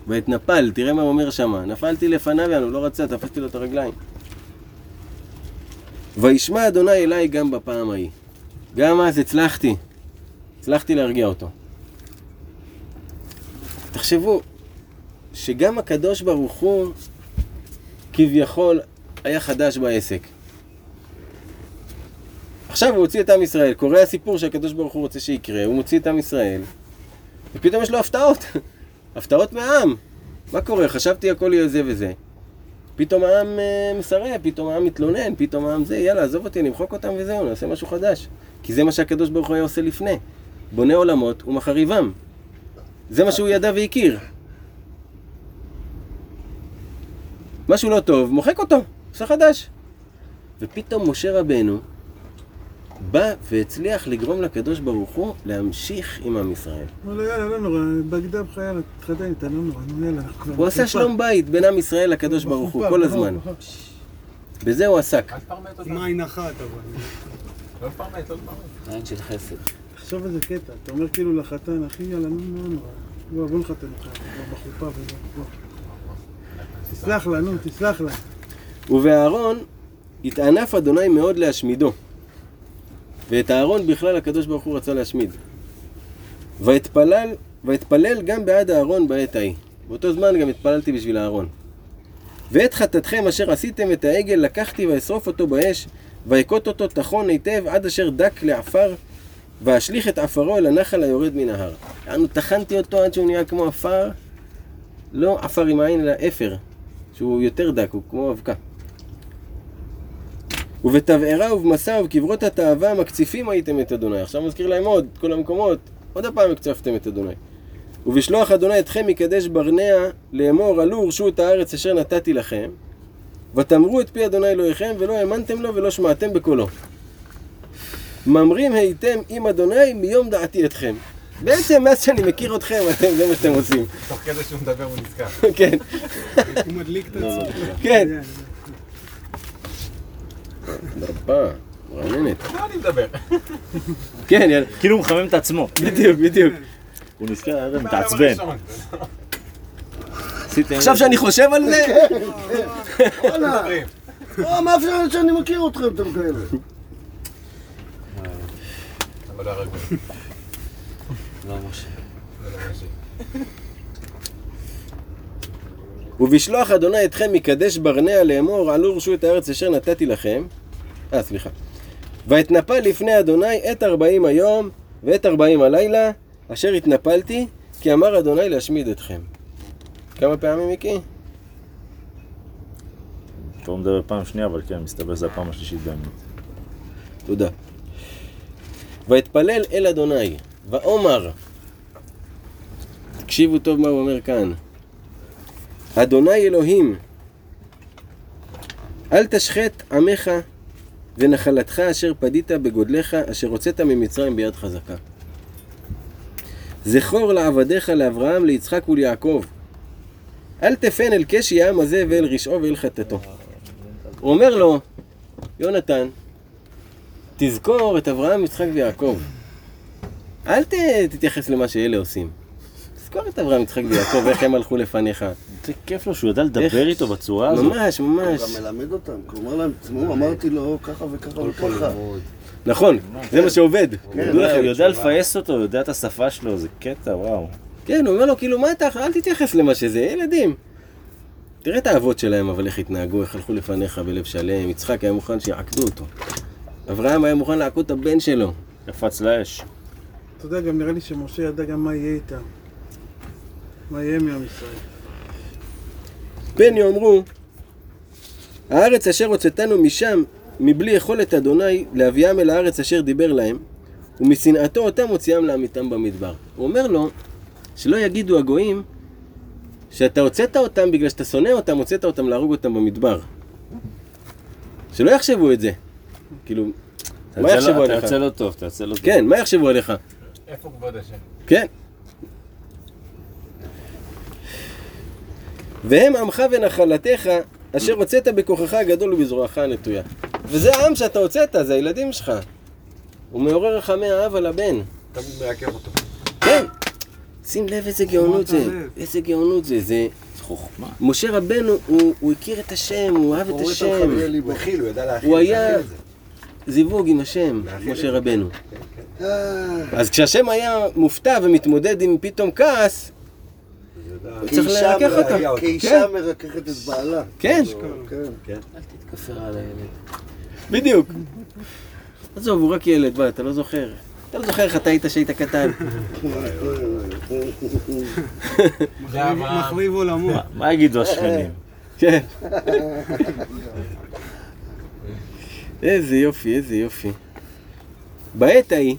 ואתנפל, תראה מה הוא אומר שמה. נפלתי לפניו, יענו, לא רצה, תפסתי לו את הרגליים. וישמע אדוני אליי גם בפעם ההיא. גם אז הצלחתי. הצלחתי להרגיע אותו. תחשבו, שגם הקדוש ברוך הוא כביכול היה חדש בעסק. עכשיו הוא הוציא את עם ישראל, קורה הסיפור שהקדוש ברוך הוא רוצה שיקרה, הוא מוציא את עם ישראל, ופתאום יש לו הפתעות, [LAUGHS] הפתעות מהעם. מה קורה? חשבתי הכל יהיה זה וזה. פתאום העם אה, מסרב, פתאום העם מתלונן, פתאום העם זה, יאללה, עזוב אותי, נמחוק אותם וזהו, נעשה משהו חדש. כי זה מה שהקדוש ברוך הוא היה עושה לפני. בונה עולמות ומחריבם. זה מה שהוא ידע והכיר. משהו לא טוב, מוחק אותו, עושה חדש. ופתאום משה רבנו בא והצליח לגרום לקדוש ברוך הוא להמשיך עם עם ישראל. אמר לו, יאללה, לא נורא, בגדה יאללה, תתחתן איתה, לא נורא, נו, יאללה. הוא עשה. שלום בית בין עם ישראל לקדוש ברוך הוא כל הזמן. בזה הוא עסק. אל תפרמט אותם. עם עין אחת, אבל. לא לפרמט, לא לפרמט. עין של חסד. תחשוב איזה קטע, אתה אומר כאילו לחתן, אחי, יאללה, נו, לא נורא. בוא, בוא נחתן אותך, בחופה וזה, בוא. תסלח לה, נו, תסלח לה. ובאהרון התענף אדוני מאוד להשמידו. ואת אהרון בכלל הקדוש ברוך הוא רצה להשמיד. ואתפלל, ואתפלל גם בעד אהרון בעת ההיא. באותו זמן גם התפללתי בשביל אהרון. ואת חטאתכם אשר עשיתם את העגל לקחתי ואשרוף אותו באש, ואכות אותו טחון היטב עד אשר דק לעפר, ואשליך את עפרו אל הנחל היורד מן ההר. יענו טחנתי אותו עד שהוא נהיה כמו עפר, לא עפר עם העין אלא אפר, שהוא יותר דק, הוא כמו אבקה. ובתבערה ובמסע ובקברות התאווה מקציפים הייתם את אדוני. עכשיו מזכיר להם עוד, כל המקומות, עוד הפעם הקצפתם את אדוני. ובשלוח אדוני אתכם מקדש ברנע לאמור עלו ורשו את הארץ אשר נתתי לכם ותאמרו את פי אדוני אלוהיכם ולא האמנתם לו ולא שמעתם בקולו. ממרים הייתם עם אדוני מיום דעתי אתכם. בעצם מאז שאני מכיר אתכם, [LAUGHS] אתם, זה מה שאתם עושים. תוך כדי שהוא מדבר הוא נזכר. כן, הוא מדליק את עצמו. כן. [LAUGHS] דרבה, מרעננת. מה אני מדבר? כן, יאללה. כאילו הוא מחמם את עצמו. בדיוק, בדיוק. הוא נזכר, הרי מתעצבן. עכשיו שאני חושב על זה, וואלה, אה, מה אפשר לדעת שאני מכיר אתכם, אתם כאלה? אבל לא. לא לא משה. ובשלוח אדוני אתכם מקדש ברנע לאמור עלו רשו את הארץ אשר נתתי לכם. אה, סליחה. ואתנפל לפני אדוני את ארבעים היום ואת ארבעים הלילה אשר התנפלתי כי אמר אדוני להשמיד אתכם. כמה פעמים מיקי? אתה לא מדבר פעם שנייה, אבל כן, מסתבר שזו הפעם השלישית באמת. תודה. ואתפלל אל אדוני, ואומר, תקשיבו טוב מה הוא אומר כאן. אדוני אלוהים, אל תשחט עמך ונחלתך אשר פדית בגודלך, אשר הוצאת ממצרים ביד חזקה. זכור לעבדיך לאברהם, ליצחק וליעקב. אל תפן אל קשי העם הזה ואל רשעו ואל חטאתו. הוא אומר לו, יונתן, תזכור את אברהם, יצחק ויעקב. אל תתייחס למה שאלה עושים. תזכור את אברהם, יצחק ויעקב, איך הם הלכו לפניך. זה כיף לו שהוא יודע לדבר? איתו בצורה הזאת. ממש, ממש. הוא גם מלמד אותם, הוא אומר להם, תשמעו, אמרתי לו ככה וככה וככה. נכון, זה מה שעובד. כן. הוא יודע לפייס אותו, הוא יודע את השפה שלו, זה קטע, וואו. כן, הוא אומר לו, כאילו, מה אתה, אל תתייחס למה שזה, ילדים. תראה את האבות שלהם, אבל איך התנהגו, איך הלכו לפניך בלב שלם. יצחק היה מוכן שיעקדו אותו. אברהם היה מוכן לעקוד את הבן שלו. קפץ לאש. אתה יודע, גם נראה לי שמשה ידע גם מה יהיה איתם. מה יהיה מעם ישראל. פן יאמרו, הארץ אשר הוצאתנו משם, מבלי יכולת אדוני להביאם אל הארץ אשר דיבר להם, ומשנאתו אותם הוציאם לעמיתם במדבר. הוא אומר לו, שלא יגידו הגויים, שאתה הוצאת אותם בגלל שאתה שונא אותם, הוצאת אותם להרוג אותם במדבר. שלא יחשבו את זה. כאילו, מה יחשבו לא- אתה עליך? יוצא לא טוב, אתה יוצא לא טוב. כן, מה יחשבו עליך? איפה כבוד השם? כן. והם עמך ונחלתך, אשר הוצאת בכוחך הגדול ובזרועך הנטויה. וזה העם שאתה הוצאת, זה הילדים שלך. הוא מעורר רחמי האב על הבן. תמיד מעכב אותו. כן. שים לב איזה גאונות זה. איזה גאונות זה. זה... משה רבנו, הוא, הוא הכיר את השם, הוא אהב את הוא השם. ליבו. מכיל, הוא ידע להכיל. הוא היה. זיווג עם השם, משה. רבנו. אה, אז כשהשם היה מופתע ומתמודד עם פתאום כעס, הוא צריך לרכך אותה. כאישה מרככת את בעלה. כן. כן. אל תתכפר על הילד. בדיוק. עזוב, הוא רק ילד, מה, אתה לא זוכר? אתה לא זוכר איך אתה היית כשהיית קטן. מחריב עולמו. מה יגידו השכנים? כן. איזה יופי, איזה יופי. בעת ההיא,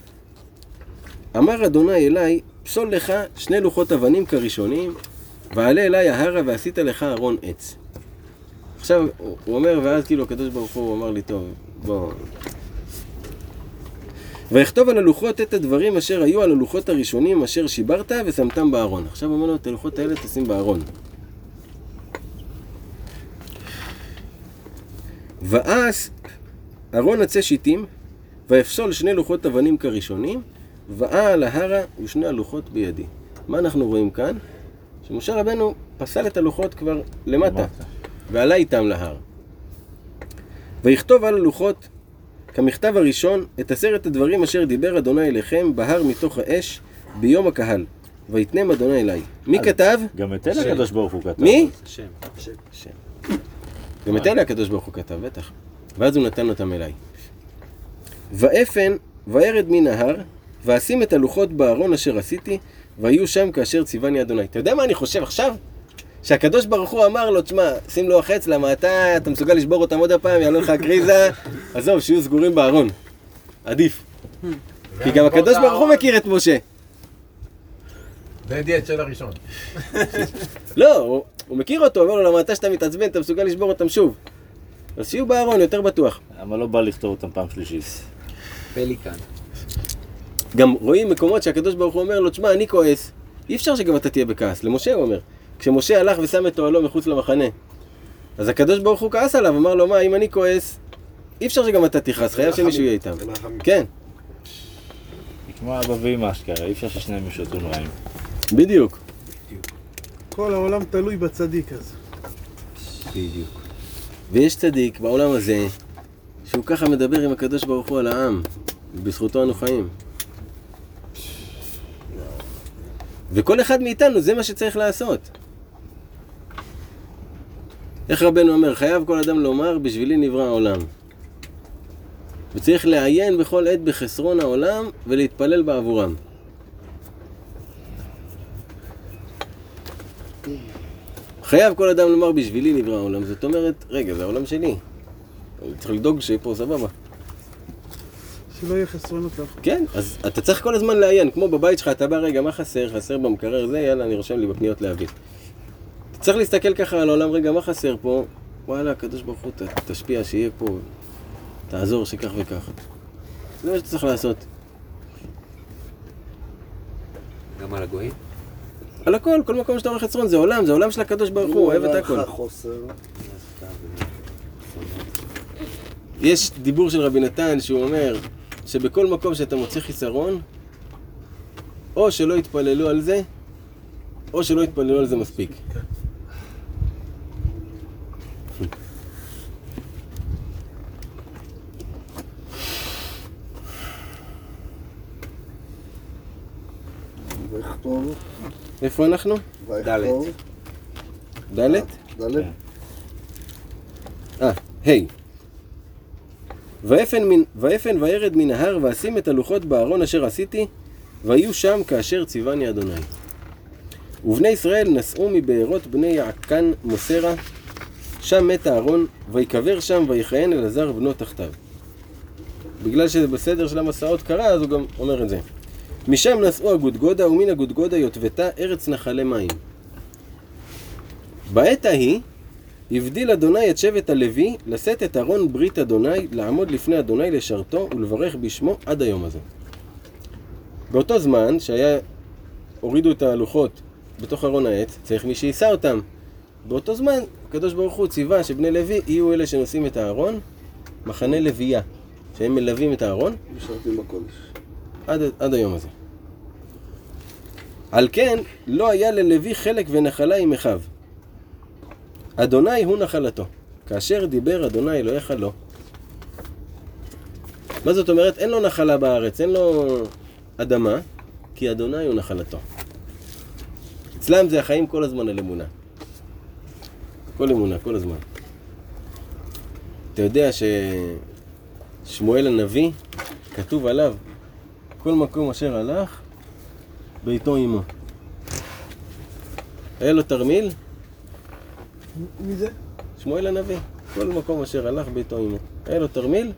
אמר אדוני אליי, פסול לך שני לוחות אבנים כראשונים, ועלה אליי ההרה ועשית לך ארון עץ. עכשיו, הוא אומר, ואז כאילו הקדוש ברוך הוא אמר לי, טוב, בוא... ויכתוב על הלוחות את הדברים אשר היו על הלוחות הראשונים אשר שיברת ושמתם בארון. עכשיו אומר לו, את הלוחות האלה תשים בארון. ואס ארון עצי שיטים, ואפסול שני לוחות אבנים כראשונים, ועל ההרה ושני הלוחות בידי. מה אנחנו רואים כאן? שמשה רבנו פסל את הלוחות כבר למטה. ועלה איתם להר. ויכתוב על הלוחות, כמכתב הראשון, את עשרת הדברים אשר דיבר אדוני אליכם בהר מתוך האש ביום הקהל. ויתנם אדוני אליי. מי כתב? גם את אלה הקדוש ברוך הוא כתב. מי? השם. השם. גם את אלה הקדוש ברוך הוא כתב, בטח. ואז הוא נתן אותם אליי. ואפן, וירד מן ההר, ואשים את הלוחות בארון אשר עשיתי, והיו שם כאשר ציווני אדוני. אתה יודע מה אני חושב עכשיו? שהקדוש ברוך הוא אמר לו, תשמע, שים לו החץ, למה אתה, אתה מסוגל לשבור אותם עוד הפעם, יעלו לך קריזה, [LAUGHS] עזוב, שיהיו סגורים בארון. עדיף. [LAUGHS] כי גם הקדוש ברוך הוא מכיר את משה. זה דיאט של הראשון. [LAUGHS] לא, הוא, הוא מכיר אותו, אומר לו, למה אתה שאתה מתעצבן, אתה מסוגל לשבור אותם שוב. אז שיהיו בארון, יותר בטוח. למה לא בא לכתוב אותם פעם שלישית? פליקן. גם רואים מקומות שהקדוש ברוך הוא אומר לו, תשמע, אני כועס. אי אפשר שגם אתה תהיה בכעס. למשה הוא אומר. כשמשה הלך ושם את אוהלו מחוץ למחנה, אז הקדוש ברוך הוא כעס עליו, אמר לו, מה, אם אני כועס, אי אפשר שגם אתה תכעס, חייב שמישהו יהיה איתם. כן, היא כמו אבא ואמא אשכרה, אי אפשר ששניהם ישתו רעים. בדיוק. כל העולם תלוי בצדיק הזה. בדיוק. ויש צדיק בעולם הזה, שהוא ככה מדבר עם הקדוש ברוך הוא על העם, ובזכותו אנו חיים. וכל אחד מאיתנו, זה מה שצריך לעשות. איך רבנו אומר, חייב כל אדם לומר, בשבילי נברא העולם. וצריך לעיין בכל עת בחסרון העולם ולהתפלל בעבורם. חייב כל אדם לומר בשבילי נברא העולם, זאת אומרת, רגע, זה העולם שלי. אני צריך לדאוג שיהיה פה סבבה. שלא יהיה לאף אחד. כן, אז אתה צריך כל הזמן לעיין, כמו בבית שלך, אתה בא, רגע, מה חסר? חסר במקרר זה, יאללה, אני רושם לי בפניות להביא. אתה צריך להסתכל ככה על העולם, רגע, מה חסר פה? וואלה, הקדוש ברוך הוא, תשפיע, שיהיה פה, תעזור שכך וכך. זה מה שאתה צריך לעשות. גם על הגויים? על הכל, כל מקום שאתה רואה חסרון, זה עולם, זה עולם של הקדוש ברוך הוא, אוהב את הכל. יש דיבור של רבי נתן שהוא אומר שבכל מקום שאתה מוצא חיסרון, או שלא יתפללו על זה, או שלא יתפללו על זה מספיק. איפה אנחנו? ויכתוב. ד'? ד'. אה, ה' ויפן וירד מן ההר ואשים את הלוחות בארון אשר עשיתי ויהיו שם כאשר ציווני אדוני. ובני ישראל נסעו מבארות בני יעקן מוסרה שם מת אהרון ויקבר שם ויכהן אלעזר בנו תחתיו. בגלל שזה בסדר של המסעות קרה אז הוא גם אומר את זה. משם נסעו הגודגודה ומן הגודגודה יוטבתה ארץ נחלי מים. בעת ההיא הבדיל אדוני את שבט הלוי לשאת את ארון ברית אדוני, לעמוד לפני אדוני לשרתו ולברך בשמו עד היום הזה. באותו זמן שהיה, הורידו את הלוחות בתוך ארון העץ, צריך מי שיישא אותם. באותו זמן, הקדוש ברוך הוא ציווה שבני לוי יהיו אלה שנושאים את הארון, מחנה לוויה, שהם מלווים את הארון משרתים בקודש. עד, עד היום הזה. על כן, לא היה ללוי חלק ונחלה עם אחיו. אדוני הוא נחלתו. כאשר דיבר אדוני אלוהיך לו. מה זאת אומרת? אין לו נחלה בארץ, אין לו אדמה, כי אדוני הוא נחלתו. אצלם זה החיים כל הזמן על אמונה. כל אמונה, כל הזמן. אתה יודע ששמואל הנביא כתוב עליו, כל מקום אשר הלך, ביתו עמו. היה לו תרמיל, מי זה? שמואל הנביא. כל מקום אשר הלך, ביתו עמו. היה לו תרמיל,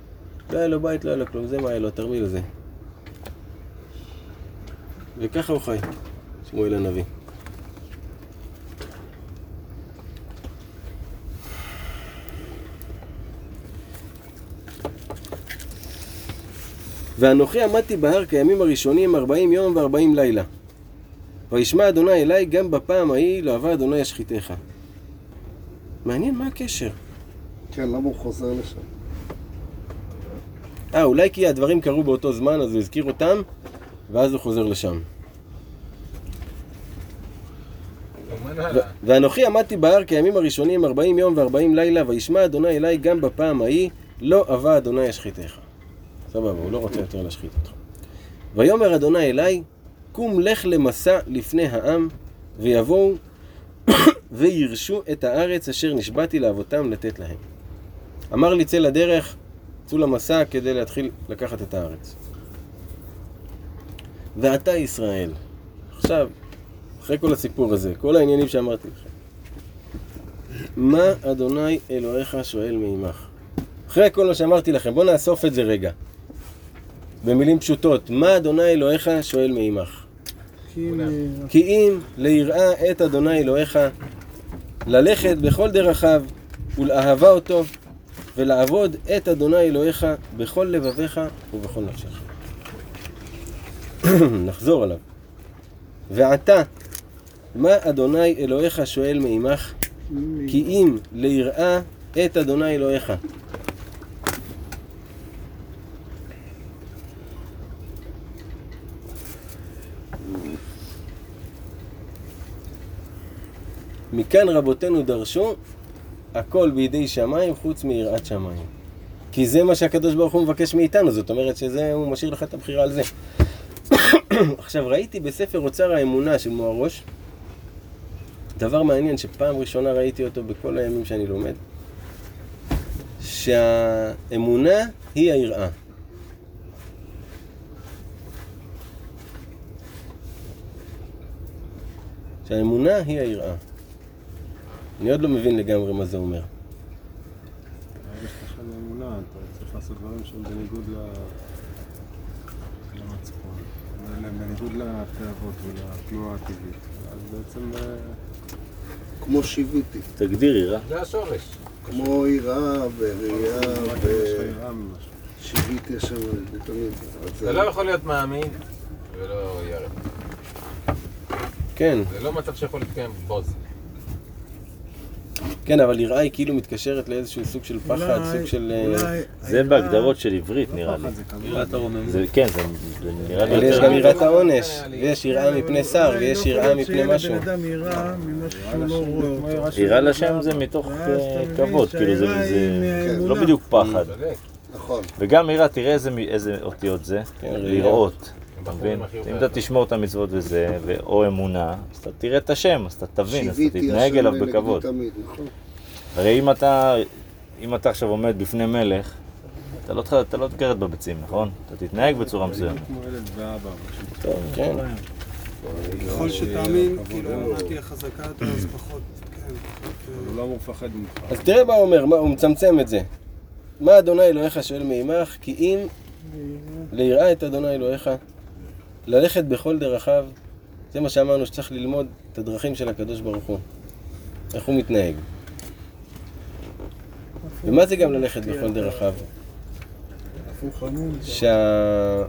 לא היה לו בית, לא היה לו כלום. זה מה היה לו, התרמיל הזה. וככה הוא חי, שמואל הנביא. ואנוכי עמדתי בהר כימים הראשונים ארבעים יום וארבעים לילה. וישמע אדוני אליי גם בפעם ההיא לא אהבה אדוני השחיתך. מעניין מה הקשר. כן, למה הוא חוזר לשם? אה, אולי כי הדברים קרו באותו זמן, אז הוא הזכיר אותם, ואז הוא חוזר לשם. ואנוכי עמדתי בהר כימים הראשונים ארבעים יום וארבעים לילה, וישמע אדוני אליי גם בפעם ההיא, לא אבה אדוני השחיתך. סבבה, הוא לא רוצה יותר להשחית אותך. ויאמר אדוני אליי, קום לך למסע לפני העם, ויבואו וירשו את הארץ אשר נשבעתי לאבותם לתת להם. אמר לי צא לדרך, צאו למסע כדי להתחיל לקחת את הארץ. ואתה ישראל, עכשיו, אחרי כל הסיפור הזה, כל העניינים שאמרתי לכם, מה אדוני אלוהיך שואל מעמך? אחרי כל מה שאמרתי לכם, בואו נאסוף את זה רגע. במילים פשוטות, מה אדוני אלוהיך שואל מעמך? כי אם... ליראה את אדוני אלוהיך, ללכת בכל דרכיו ולאהבה אותו, ולעבוד את אדוני אלוהיך בכל לבביך ובכל נפשך. [CLEARS THROAT] נחזור עליו. ועתה, מה אדוני אלוהיך שואל מעמך? כי אם ליראה את אדוני אלוהיך. מכאן רבותינו דרשו, הכל בידי שמיים חוץ מיראת שמיים. כי זה מה שהקדוש ברוך הוא מבקש מאיתנו, זאת אומרת שזה, הוא משאיר לך את הבחירה על זה. [COUGHS] עכשיו, ראיתי בספר אוצר האמונה של מוהרוש, דבר מעניין שפעם ראשונה ראיתי אותו בכל הימים שאני לומד, שהאמונה היא היראה. שהאמונה היא היראה. אני עוד לא מבין לגמרי מה זה אומר. ברגע שיש לך אמונה, אתה צריך לעשות דברים שהם בניגוד ל... למצפון, בניגוד לתאוות ולתנועה הטבעית. אז בעצם... אה, כמו שיוויתי. תגדיר יראה. זה השורש. כמו יראה וראייה ממשהו. ושיוויתי השם לתמיד. אז אתה לא יכול להיות מאמין ולא ירא. כן, זה לא מצב שיכול להתקיים בו זה. כן, אבל יראה היא כאילו מתקשרת לאיזשהו סוג של פחד, סוג של... אה, זה בהגדרות של עברית נראה לי. יראת הרוממות. כן, זה נראה לי אבל יש יותר... גם יראת העונש, ויש יראה מפני שר, ויש לא יראה מפני משהו. יראה לא לשם זה מתוך אה, כבוד, כאילו זה. לא בדיוק פחד. נכון. וגם יראה, תראה איזה אותיות זה, כן. לראות. אתה מבין? אם. אתה תשמור את המצוות וזה, או אמונה, אז אתה תראה את השם, אז אתה תבין, אז אתה תתנהג אליו בכבוד. נכון. הרי אם אתה, אם אתה עכשיו עומד בפני מלך, אתה לא, אתה לא תגרד בביצים, נכון? אתה תתנהג בצורה מסוימת. טוב, כן. ככל שתאמין, כאילו האמונה תהיה חזקה יותר, אז פחות, כן, פחות... אבל הוא לא אמור לפחד ממך. אז תראה מה הוא אומר, מה- הוא מצמצם את זה. מה אדוני אלוהיך שואל מעמך? כי אם ליראה את אדוני אלוהיך, ללכת בכל דרכיו, זה מה שאמרנו שצריך ללמוד את הדרכים של הקדוש ברוך הוא. איך הוא מתנהג. ומה זה גם ללכת בכל דרכיו? הפוך עמוד. שה...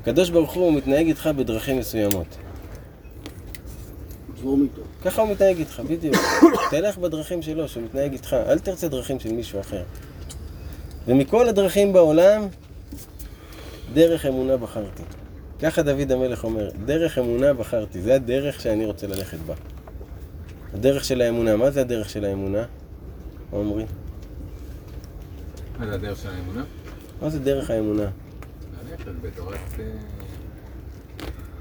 הקדוש ברוך הוא מתנהג איתך בדרכים מסוימות. איתו. ככה הוא מתנהג איתך, בדיוק. [COUGHS] תלך בדרכים שלו, שהוא מתנהג איתך, אל תרצה דרכים של מישהו אחר. ומכל הדרכים בעולם, דרך אמונה בחרתי. ככה דוד המלך אומר, דרך אמונה בחרתי, זה הדרך שאני רוצה ללכת בה. הדרך של האמונה, מה זה הדרך של האמונה? עמרי? מה זה הדרך של האמונה? מה זה דרך האמונה? ללכת בתורת... אה,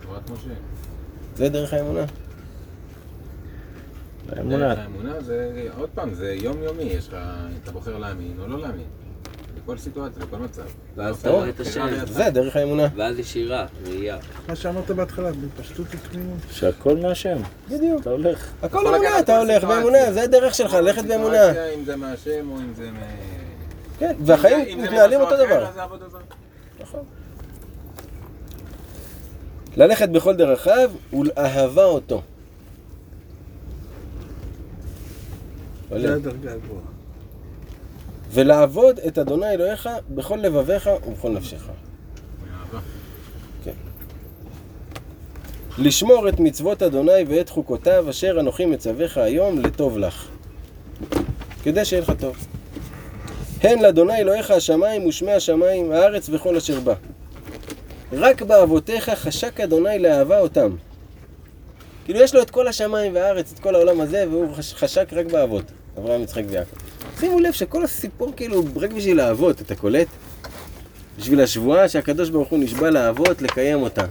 תורת משה. זה דרך האמונה? האמונה, דרך האמונה זה, עוד פעם, זה יומיומי, יש לך, אתה בוחר להאמין או לא להאמין. לכל סיטואציה, לכל מצב. ואז אתה רואה את השם. זה דרך האמונה. ואז יש יראה, ראייה. מה שאמרת בהתחלה, בפשטות ותמימות. שהכל מהשם. בדיוק. אתה הולך. הכל אמונה, אתה כל הולך. באמונה, זה הדרך שלך, ללכת באמונה. אם זה מהשם או אם זה מ... כן, והחיים מתנהלים אותו דבר. זרה. נכון. ללכת בכל דרכיו ולאהבה אותו. זה הדרגה הגבוהה. ולעבוד את אדוני אלוהיך בכל לבביך ובכל נפשך. כן. לשמור את מצוות אדוני ואת חוקותיו אשר אנוכי מצווך היום לטוב לך. כדי שיהיה לך טוב. הן לאדוני אלוהיך השמיים ושמי השמיים, הארץ וכל אשר בה. רק באבותיך חשק אדוני לאהבה אותם. כאילו יש לו את כל השמיים והארץ, את כל העולם הזה, והוא חש- חשק רק באבות. אברהם, יצחק ויעקב. שימו לב שכל הסיפור כאילו רק בשביל האבות, אתה קולט? בשביל השבועה שהקדוש ברוך הוא נשבע לאבות לקיים אותה.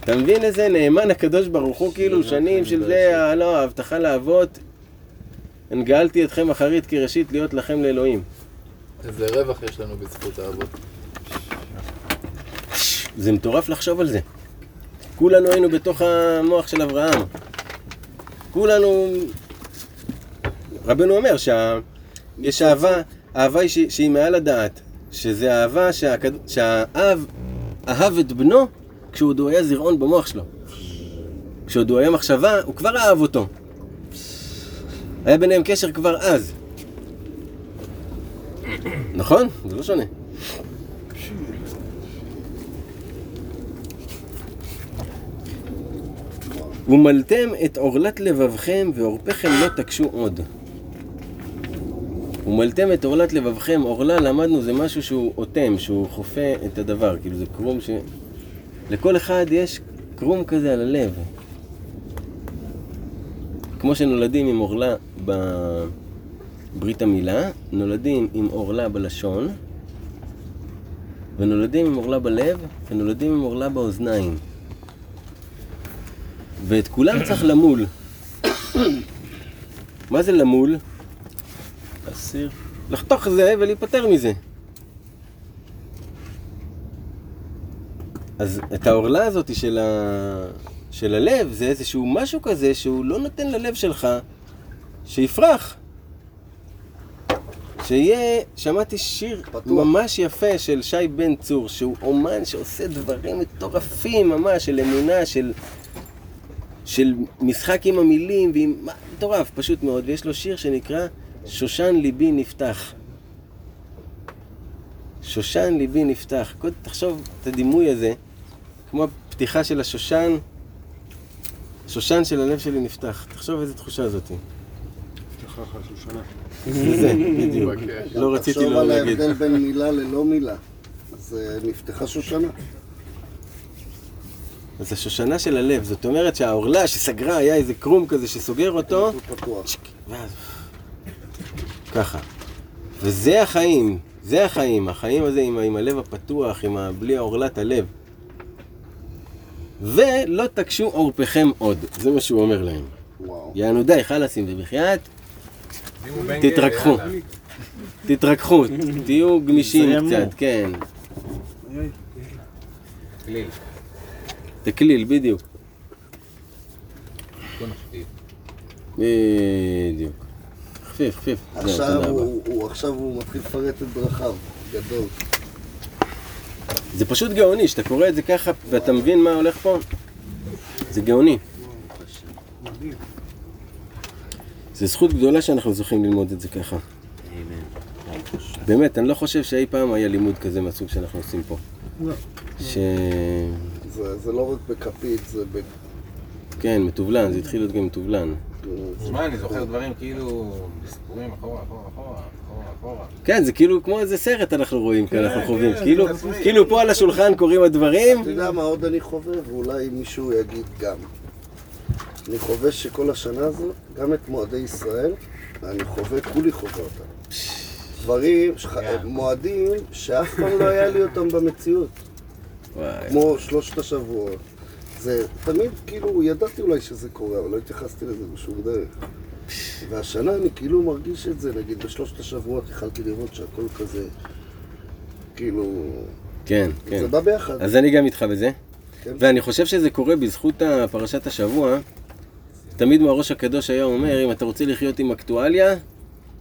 אתה מבין איזה נאמן הקדוש ברוך הוא כאילו שנים של זה, ה- לא, ההבטחה לאבות הנגאלתי אתכם אחרית כראשית להיות לכם לאלוהים. איזה רווח יש לנו בזכות האבות. זה מטורף לחשוב על זה. כולנו היינו בתוך המוח של אברהם. כולנו... רבנו אומר שיש אהבה, אהבה היא ש- שהיא מעל הדעת. שזה אהבה שהכד... שהאב אהב את בנו כשעוד הוא היה זרעון במוח שלו. כשעוד הוא היה מחשבה, הוא כבר אהב אותו. היה ביניהם קשר כבר אז. נכון? זה לא שונה. ומלתם את עורלת לבבכם ועורפכם לא תקשו עוד. ומלתם את עורלת לבבכם, עורלה למדנו זה משהו שהוא אוטם, שהוא חופה את הדבר, כאילו זה קרום ש... לכל אחד יש קרום כזה על הלב. כמו שנולדים עם עורלה בברית המילה, נולדים עם עורלה בלשון, ונולדים עם עורלה בלב, ונולדים עם עורלה באוזניים. ואת כולם צריך למול. מה זה למול? להסיר. לחתוך זה ולהיפטר מזה. אז את העורלה הזאת של, ה... של הלב זה איזשהו משהו כזה שהוא לא נותן ללב שלך שיפרח. שיהיה, שמעתי שיר פתוח. ממש יפה של שי בן צור, שהוא אומן שעושה דברים מטורפים ממש, של אמונה, של, של משחק עם המילים, ועם... מטורף, פשוט מאוד, ויש לו שיר שנקרא שושן ליבי נפתח. שושן ליבי נפתח. קודם תחשוב את הדימוי הזה, כמו הפתיחה של השושן, שושן של הלב שלי נפתח. תחשוב איזה תחושה זאתי. שושנה. זה בדיוק. לא רציתי תחשוב לא על להגיד. ההבדל בין מילה ללא מילה. אז אה, נפתחה שושנה. אז השושנה של הלב, זאת אומרת שהעורלה שסגרה היה איזה קרום כזה שסוגר אותו. ככה. וזה החיים, זה החיים, החיים הזה עם, עם הלב הפתוח, עם ה... בלי עורלת הלב. ולא תקשו עורפכם עוד, זה מה שהוא אומר להם. וואו. יענו די, חלאסים ובחייאת, תתרככו. תתרככו, תהיו גמישים. קצת, כן. כליל. תקליל, בדיוק. בדיוק. חפיף, חפיף. הוא, עכשיו הוא מתחיל לפרט את דרכיו. גדול. זה פשוט גאוני, שאתה קורא את זה ככה ואתה מבין מה הולך פה, זה גאוני. זה זכות גדולה שאנחנו זוכים ללמוד את זה ככה. באמת, אני לא חושב שאי פעם היה לימוד כזה מהסוג שאנחנו עושים פה. לא. ש... זה, זה לא רק בכפית, זה ב... כן, מתובלן, זה התחיל להיות גם מתובלן. תשמע, אני זוכר דברים כאילו בסיפורים אחורה, אחורה, אחורה, אחורה, אחורה. כן, זה כאילו כמו איזה סרט אנחנו רואים כאן, אנחנו חווים. כן, כאילו, תסריט. כאילו פה על השולחן קורים הדברים, אתה יודע מה עוד אני חווה, ואולי מישהו יגיד גם. אני חווה שכל השנה הזאת, גם את מועדי ישראל, אני חווה, כולי חווה אותם. דברים, שח... מועדים שאף פעם לא היה לי אותם במציאות. וואי, כמו שלושת השבועות. זה תמיד, כאילו, ידעתי אולי שזה קורה, אבל לא התייחסתי לזה בשום דרך. והשנה אני כאילו מרגיש את זה, נגיד בשלושת השבועות יכלתי לראות שהכל כזה, כאילו... כן, כן. זה בא ביחד. אז אני גם איתך בזה. כן. ואני חושב שזה קורה בזכות פרשת השבוע. תמיד מהראש הקדוש היה אומר, אם אתה רוצה לחיות עם אקטואליה,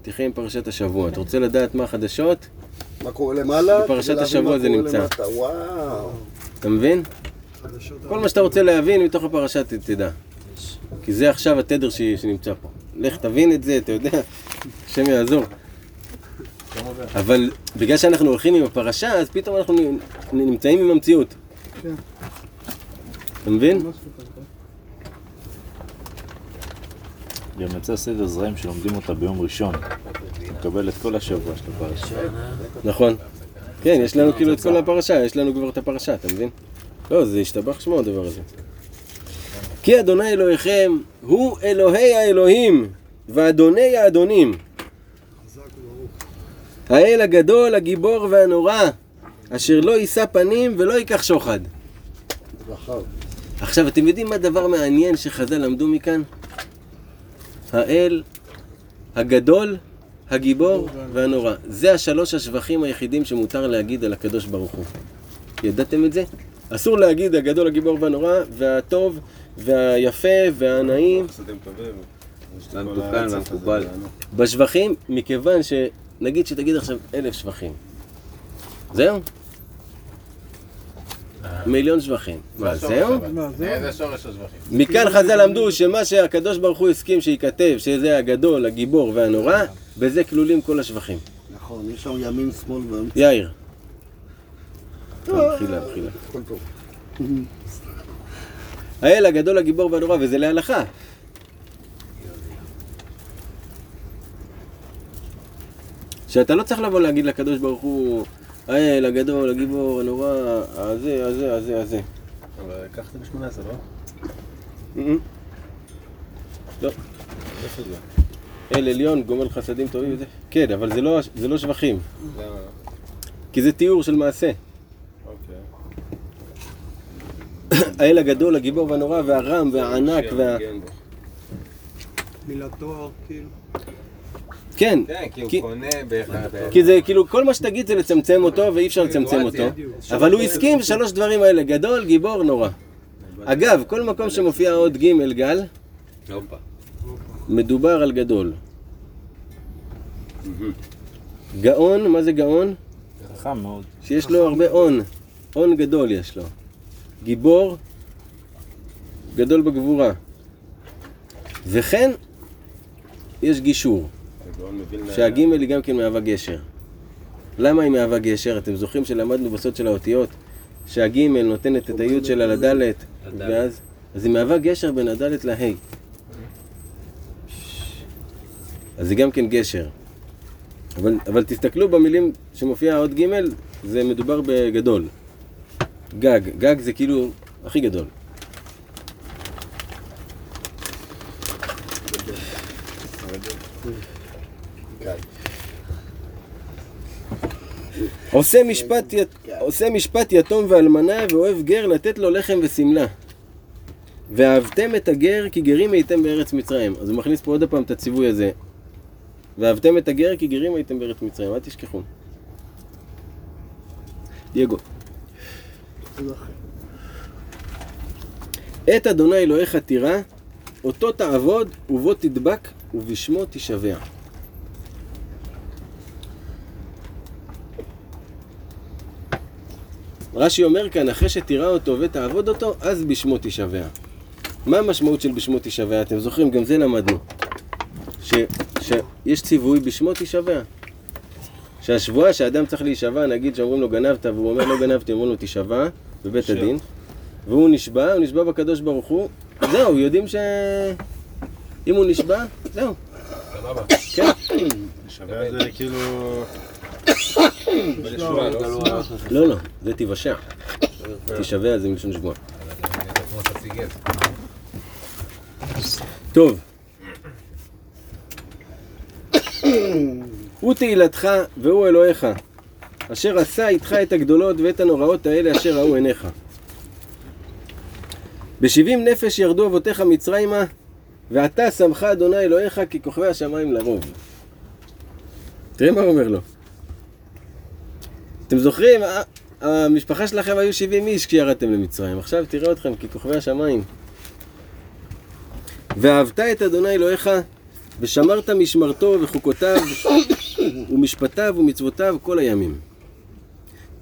תחיה עם פרשת השבוע. אתה רוצה לדעת מה החדשות? מה קורה למעלה? בפרשת השבוע זה נמצא. וואו. אתה מבין? כל מה שאתה רוצה להבין מתוך הפרשה תדע. כי זה עכשיו התדר ש- שנמצא פה. לך תבין את זה, אתה יודע, השם יעזור. אבל בגלל שאנחנו הולכים עם הפרשה, אז פתאום אנחנו נמצאים עם המציאות. כן. אתה מבין? גם יצא סדר זרעים שלומדים אותה ביום ראשון. אתה מקבל את כל השבוע של הפרשה. נכון. כן, יש לנו כאילו את כל הפרשה, יש לנו כבר את הפרשה, אתה מבין? לא, זה השתבח שמו הדבר הזה. כי אדוני אלוהיכם הוא אלוהי האלוהים ואדוני האדונים. האל הגדול, הגיבור והנורא, אשר לא יישא פנים ולא ייקח שוחד. עכשיו, אתם יודעים מה הדבר מעניין שחז"ל למדו מכאן? האל הגדול, הגיבור והנורא. זה השלוש השבחים היחידים שמותר להגיד על הקדוש ברוך הוא. ידעתם את זה? אסור להגיד הגדול, הגיבור והנורא, והטוב, והיפה, והנעים. בשבחים, מכיוון שנגיד שתגיד עכשיו אלף שבחים. זהו? מיליון שבחים. מה, זהו? זה שורש השבחים. מכאן חז"ל למדו שמה שהקדוש ברוך הוא הסכים שייכתב, שזה הגדול, הגיבור והנורא, בזה כלולים כל השבחים. נכון, יש שם ימין, שמאל ואמצע. יאיר. מחילה, מחילה. הכל טוב. האל הגדול, הגיבור והנורא, וזה להלכה. שאתה לא צריך לבוא להגיד לקדוש ברוך הוא, האל הגדול, הגיבור, הנורא, הזה, הזה, הזה, הזה. אבל קח את זה בשמונה עשרה, לא? לא. איפה זה? אל עליון, גומל חסדים טובים וזה. כן, אבל זה לא, זה לא שבחים. למה? כי זה תיאור של מעשה. אוקיי. האל הגדול, הגיבור והנורא, והרם, והענק, וה... מילת תואר, כאילו. כן, כן, כי הוא קונה. כי זה כאילו, כל מה שתגיד זה לצמצם אותו, ואי אפשר לצמצם אותו. אבל הוא הסכים שלוש דברים האלה, גדול, גיבור, נורא. אגב, כל מקום שמופיע עוד ג' גל. מדובר על גדול. גאון, מה זה גאון? חכם מאוד. שיש לו הרבה הון. הון גדול יש לו. גיבור, גדול בגבורה. וכן, יש גישור. שהגימל היא גם כן מהווה גשר. למה היא מהווה גשר? אתם זוכרים שלמדנו בסוד של האותיות שהגימל נותנת את היוד שלה לדלת, ואז אז היא מהווה גשר בין הדלת לה'. אז זה גם כן גשר. אבל, אבל תסתכלו במילים שמופיע עוד ג' זה מדובר בגדול. גג, גג זה כאילו הכי גדול. עושה משפט, יתום ואלמנה ואוהב גר לתת לו לחם ושמלה. ואהבתם את הגר כי גרים הייתם בארץ מצרים. אז הוא מכניס פה עוד פעם את הציווי הזה. ואהבתם את הגר כי גרים הייתם בארץ מצרים, אל תשכחו. דייגו. את אדוני אלוהיך תירא, אותו תעבוד, ובו תדבק, ובשמו תשבע. רש"י אומר כאן, אחרי שתירא אותו ותעבוד אותו, אז בשמו תשבע. מה המשמעות של בשמו תשבע? אתם זוכרים, גם זה למדנו. ש, שיש ציווי בשמו תשבע. שהשבועה שאדם צריך להישבע, נגיד שאומרים לו גנבת, והוא אומר לא גנבתי, אומרים לו תשבע בבית הדין, והוא נשבע, הוא נשבע בקדוש ברוך הוא, זהו, יודעים ש... אם הוא נשבע, זהו. סבבה. כן. שווה זה כאילו... לא? לא, זה תיוושע. תשבע זה מלשון גט. טוב. הוא תהילתך והוא אלוהיך, אשר עשה איתך את הגדולות ואת הנוראות האלה אשר ראו עיניך. בשבעים נפש ירדו אבותיך מצרימה, ועתה שמך אדוני אלוהיך ככוכבי השמיים לרוב. תראה מה הוא אומר לו. אתם זוכרים, ה- המשפחה שלכם היו 70 איש כשירדתם למצרים, עכשיו תראה אתכם ככוכבי השמיים. ואהבת את אדוני אלוהיך, ושמרת משמרתו וחוקותיו, ומשפטיו ומצוותיו כל הימים.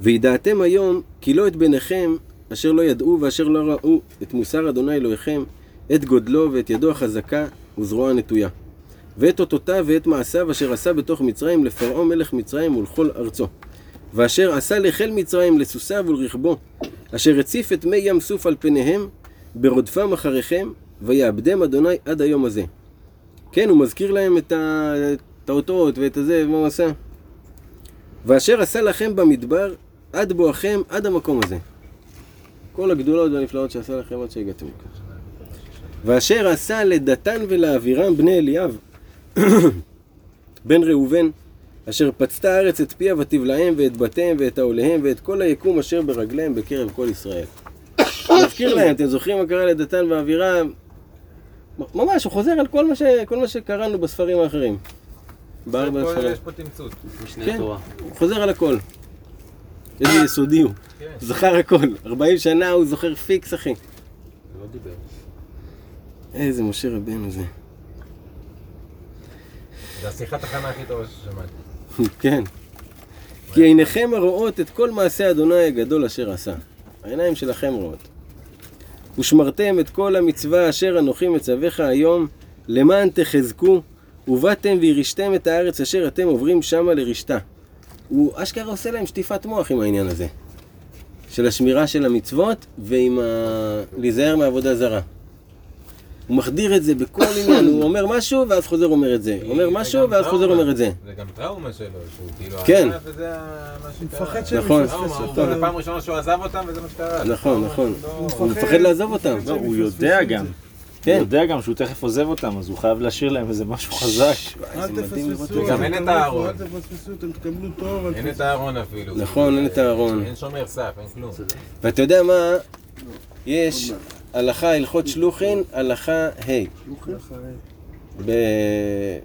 וידעתם היום, כי לא את בניכם, אשר לא ידעו ואשר לא ראו את מוסר אדוני אלוהיכם, את גודלו ואת ידו החזקה וזרוע הנטויה. ואת אותותיו ואת מעשיו אשר עשה בתוך מצרים לפרעה מלך מצרים ולכל ארצו. ואשר עשה לחיל מצרים לסוסיו ולרכבו, אשר הציף את מי ים סוף על פניהם, ברודפם אחריכם, ויעבדם אדוני עד היום הזה. כן, הוא מזכיר להם את, האותות ואת הזה, ומה הוא עשה. ואשר עשה לכם במדבר, עד בואכם, עד המקום הזה. כל הגדולות והנפלאות שעשה לכם עד שהגעתם לכאן. ואשר עשה לדתן ולאבירם בני אליאב, [COUGHS] בן ראובן, אשר פצתה הארץ את פיה ותבלעם ואת בתיהם ואת העוליהם ואת כל היקום אשר ברגליהם בקרב כל ישראל. מזכיר להם, אתם זוכרים מה קרה לדתן ואבירם? ממש, הוא חוזר על כל מה, ש... כל מה שקראנו בספרים האחרים. בארבע פה ספרים. יש פה תמצות. כן, הוא חוזר על הכל. איזה יסודי הוא. זכר הכל. 40 שנה הוא זוכר פיקס, אחי. לא דיבר. איזה משה רבנו זה. זה השיחת הכנה הכי טובה ששמעתי. [LAUGHS] כן. כי עיניכם הרואות את כל מעשה אדוני הגדול אשר עשה. העיניים שלכם רואות. ושמרתם את כל המצווה אשר אנוכי מצווך היום, למען תחזקו, ובאתם וירשתם את הארץ אשר אתם עוברים שמה לרשתה. הוא אשכרה עושה להם שטיפת מוח עם העניין הזה. של השמירה של המצוות ועם ה... להיזהר מעבודה זרה. הוא מחדיר את זה בכל עניין, הוא אומר משהו ואז חוזר אומר את זה. אומר זה משהו גם ואז חוזר. אומר את זה. זה גם טראומה שלו, שהוא כאילו כן. וזה מה שקרה. מפחד שהם נכון. יפספסו אותו. הוא- זה פעם ראשונה שהוא עזב אותם וזה מה שקרה. נכון, נכון. לא- הוא מפחד לעזוב אותם. הוא יודע גם. כן. הוא יודע גם שהוא תכף עוזב אותם, אז הוא חייב להשאיר להם איזה משהו חזק. אל תפספסו, וגם אין את הארון. אל תפספסו, אתם תקבלו טוב, אין את. הארון אפילו. נכון, אין את הארון. אין שומר סף, אין כלום. ואתה יודע מה? יש הלכה הלכות שלוחין, הלכה ה'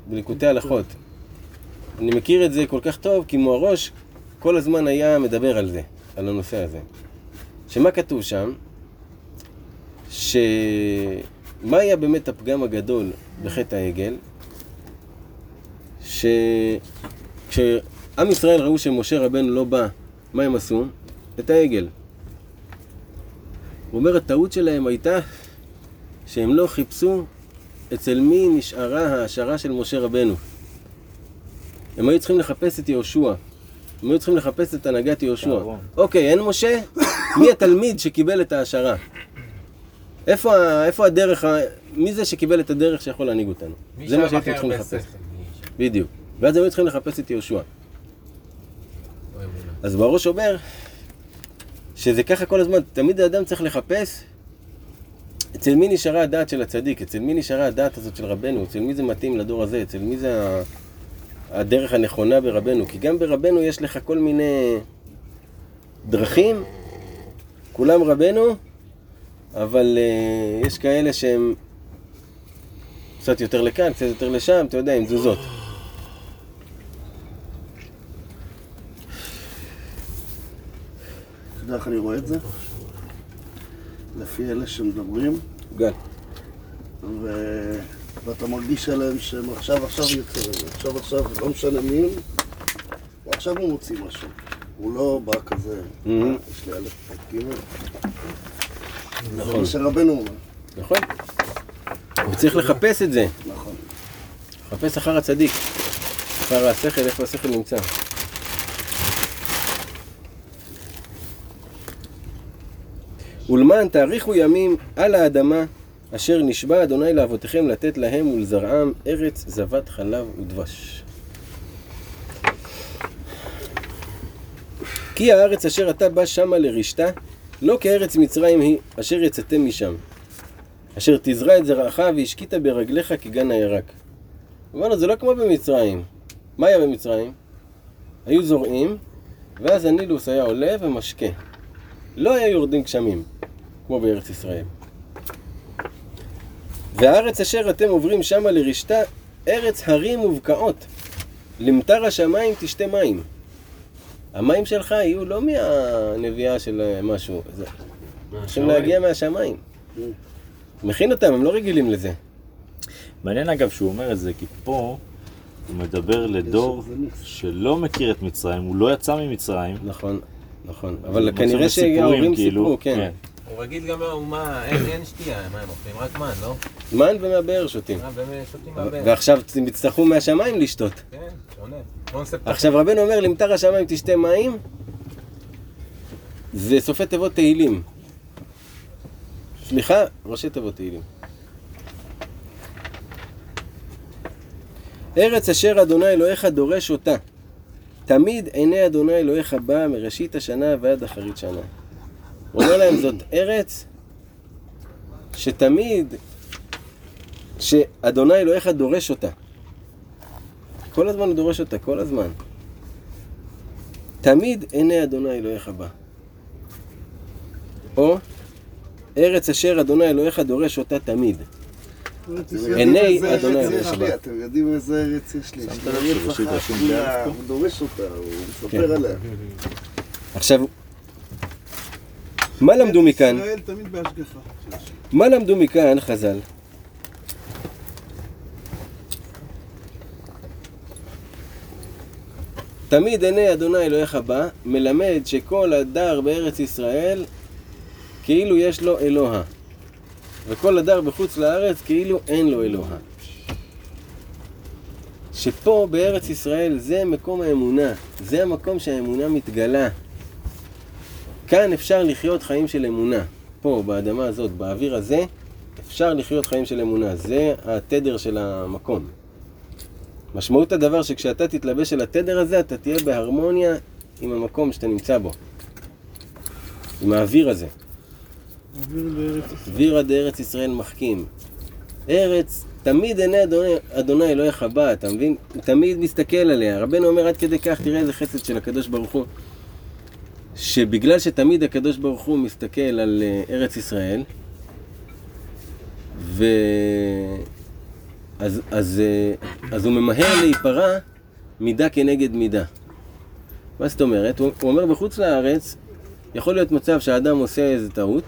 בליקוטי הלכות. אני מכיר את זה כל כך טוב, כי מוהראש כל הזמן היה מדבר על זה, על הנושא הזה. שמה כתוב שם? ש... מה היה באמת הפגם הגדול בחטא העגל? שכשעם ישראל ראו שמשה רבנו לא בא, מה הם עשו? את העגל. הוא אומר, הטעות שלהם הייתה שהם לא חיפשו אצל מי נשארה ההשערה של משה רבנו. הם היו צריכים לחפש את יהושע. הם היו צריכים לחפש את הנהגת יהושע. אוקיי, אין משה? מי התלמיד שקיבל את ההשערה? איפה, איפה הדרך, מי זה שקיבל את הדרך שיכול להנהיג אותנו? זה מה הכי צריכים לחפש. בדיוק. ואז הם היו צריכים לחפש את יהושע. אז בראש אומר שזה ככה כל הזמן, תמיד האדם צריך לחפש אצל מי נשארה הדעת של הצדיק, אצל מי נשארה הדעת הזאת של רבנו, אצל מי זה מתאים לדור הזה, אצל מי זה הדרך הנכונה ברבנו, כי גם ברבנו יש לך כל מיני דרכים, כולם רבנו, אבל uh, יש כאלה שהם קצת יותר לכאן, קצת יותר לשם, אתה יודע, עם תזוזות. יודע איך אני רואה את זה? לפי אלה שמדברים, גל. ו... ואתה מרגיש עליהם שהם עכשיו עכשיו לזה, עכשיו עכשיו, לא משנה מי הם, ועכשיו הוא מוציא משהו. הוא לא בא כזה, מהמם. יש לי א', ב', ג', זה נכון. מה שרבנו אומר. נכון. הוא צריך לחפש את זה, נכון. לחפש אחר הצדיק, אחר השכל, איפה השכל נמצא. ולמען תאריכו ימים על האדמה אשר נשבע אדוני לאבותיכם לתת להם ולזרעם ארץ זבת חלב ודבש. כי הארץ אשר אתה בא שמה לרשתה, לא כארץ מצרים היא, אשר יצאתם משם. אשר תזרע את זרעך והשקית ברגליך כגן הירק. אמרנו, זה לא כמו במצרים. מה היה במצרים? היו זורעים, ואז הנילוס היה עולה ומשקה. לא היה יורדים גשמים, כמו בארץ ישראל. והארץ אשר אתם עוברים שמה לרשתה, ארץ הרים ובקעות. למטר השמיים תשתה מים. המים שלך יהיו לא מהנביאה של אה, משהו, זה צריכים להגיע מהשמיים. מכין אותם, הם לא רגילים לזה. מעניין אגב שהוא אומר את זה, כי פה הוא מדבר לדור שלא מכיר את מצרים, הוא לא יצא ממצרים. נכון, נכון. אבל כנראה שההורים כאילו, סיפרו, כן. הוא רגיל גם לאומה, אין שתייה, מה הם אוכלים? רק מן, לא? מן ומהבאר שותים. ועכשיו הם יצטרכו מהשמיים לשתות. כן, שונה. עכשיו רבנו אומר, למטר השמיים תשתה מים, זה סופי תיבות תהילים. סליחה, ראשי תיבות תהילים. ארץ אשר אדוני אלוהיך דורש אותה. תמיד עיני אדוני אלוהיך בא מראשית השנה ועד אחרית שנה. הוא אומר להם, זאת ארץ שתמיד, שאדוני אלוהיך דורש אותה. כל הזמן הוא דורש אותה, כל הזמן. תמיד עיני אדוני אלוהיך בא. או ארץ אשר אדוני אלוהיך דורש אותה תמיד. עיני אדוני אלוהיך בא. אתם יודעים איזה ארץ יש לי. יש ארץ אחת? הוא דורש אותה, הוא מספר כן. עליה. עכשיו, מה למדו מכאן? ישראל תמיד בהשגחה. מה למדו מכאן חז"ל? תמיד עיני אדוני אלוהיך בא, מלמד שכל הדר בארץ ישראל כאילו יש לו אלוה. וכל הדר בחוץ לארץ כאילו אין לו אלוה. שפה בארץ ישראל זה מקום האמונה, זה המקום שהאמונה מתגלה. כאן אפשר לחיות חיים של אמונה. פה, באדמה הזאת, באוויר הזה, אפשר לחיות חיים של אמונה. זה התדר של המקום. משמעות הדבר שכשאתה תתלבש על התדר הזה, אתה תהיה בהרמוניה עם המקום שאתה נמצא בו. עם האוויר הזה. אוויר. אווירא דארץ ישראל מחכים. ארץ, תמיד עיני אדוני, אדוני אלוהיך בא, אתה מבין? הוא תמיד מסתכל עליה. רבנו אומר עד כדי כך, תראה איזה חסד של הקדוש ברוך הוא. שבגלל שתמיד הקדוש ברוך הוא מסתכל על אה, ארץ ישראל, ו... אז, אז, אה, אז הוא ממהר להיפרע מידה כנגד מידה. מה זאת אומרת? הוא, הוא אומר בחוץ לארץ, יכול להיות מצב שהאדם עושה איזה טעות,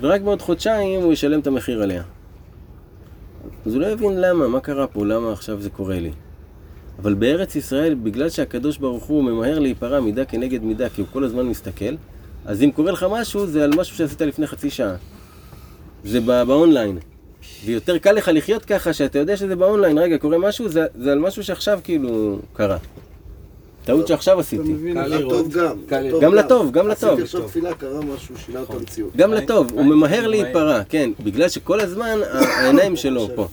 ורק בעוד חודשיים הוא ישלם את המחיר עליה. אז הוא לא יבין למה, מה קרה פה, למה עכשיו זה קורה לי. אבל בארץ ישראל, בגלל שהקדוש ברוך הוא ממהר להיפרע מידה כנגד מידה, כי הוא כל הזמן מסתכל, אז אם קורה לך משהו, זה על משהו שעשית לפני חצי שעה. זה בא- באונליין. ויותר קל לך לחיות ככה, שאתה יודע שזה באונליין, רגע, קורה משהו, זה, זה על משהו שעכשיו כאילו קרה. טעות שעכשיו עשיתי. לטוב גם. גם לטוב, גם לטוב. עשיתי עכשיו תפילה, קרה משהו, שינה את המציאות. גם לטוב, הוא ממהר להיפרע, כן, בגלל שכל הזמן העיניים שלו פה.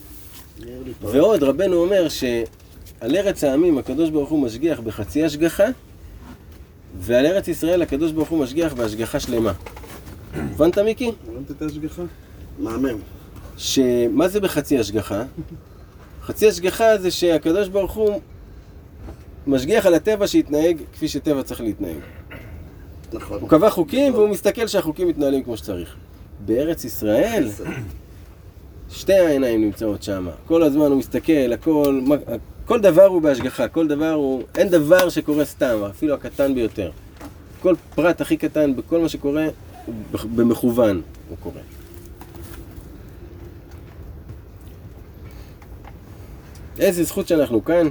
ועוד רבנו אומר שעל ארץ העמים הקדוש ברוך הוא משגיח בחצי השגחה, ועל ארץ ישראל הקדוש ברוך הוא משגיח בהשגחה שלמה. הבנת מיקי? הבנת את ההשגחה? מהמם. שמה זה בחצי השגחה? חצי השגחה זה שהקדוש ברוך הוא משגיח על הטבע שיתנהג כפי שטבע צריך להתנהג. נכון. הוא קבע חוקים והוא מסתכל שהחוקים מתנהלים כמו שצריך. בארץ ישראל, שתי העיניים נמצאות שם. כל הזמן הוא מסתכל, הכל, כל דבר הוא בהשגחה, כל דבר הוא... אין דבר שקורה סתם, אפילו הקטן ביותר. כל פרט הכי קטן בכל מה שקורה, במכוון הוא קורה. איזה זכות שאנחנו כאן.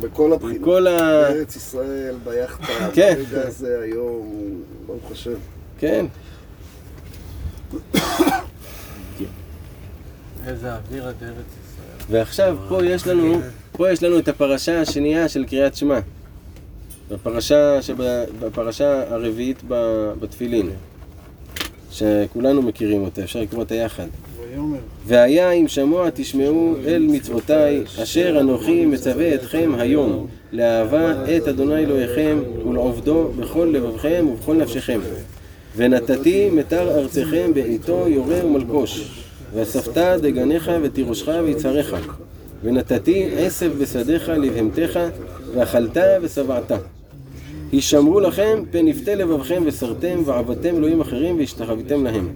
בכל הבחינות. בכל ה... בארץ ישראל, ביאכטה, [LAUGHS] כן. ברגע הזה היום, ברוך השם. כן. [COUGHS] איזה אוויר עד ארץ. ועכשיו פה יש לנו, פה יש לנו את הפרשה השנייה של קריאת שמע. בפרשה, שב, בפרשה הרביעית ב- בתפילין. שכולנו מכירים אותה, אפשר לקרוא אותה יחד. והיה אם שמוע תשמעו אל מצוותיי, אשר אנוכי מצווה אתכם היום, לאהבה את אדוני אלוהיכם ולעובדו בכל לבבכם ובכל נפשכם. ונתתי מטר ארצכם בעיתו יורה ומלקוש, ואספת דגניך ותירושך ויצהריך. ונתתי עשב בשדיך לבהמתך, ואכלת ושבעת. הישמרו לכם פן יפתה לבבכם וסרתם ועבדתם אלוהים אחרים והשתחוויתם להם.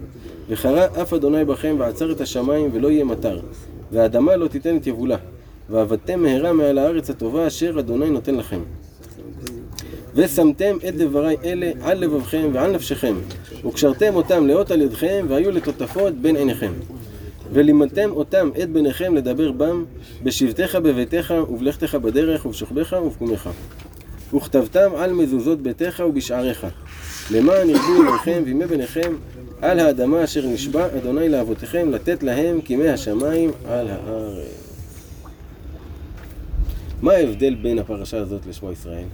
וחרה אף אדוני בכם ועצר את השמיים ולא יהיה מטר, והאדמה לא תיתן את יבולה, ועבדתם מהרה מעל הארץ הטובה אשר אדוני נותן לכם. ושמתם את דברי אלה על לבבכם ועל נפשכם, וקשרתם אותם לאות על ידכם, והיו לטוטפות בין עיניכם. ולימדתם אותם את בניכם לדבר בם, בשבתך בביתך, ובלכתך בדרך, ובשוכבך ובקומך. וכתבתם על מזוזות ביתך ובשעריך, למען ירבו ימיכם וימי בניכם על האדמה אשר נשבע אדוני לאבותיכם לתת להם כימי השמיים על הארץ. מה ההבדל בין הפרשה הזאת לשמע ישראל?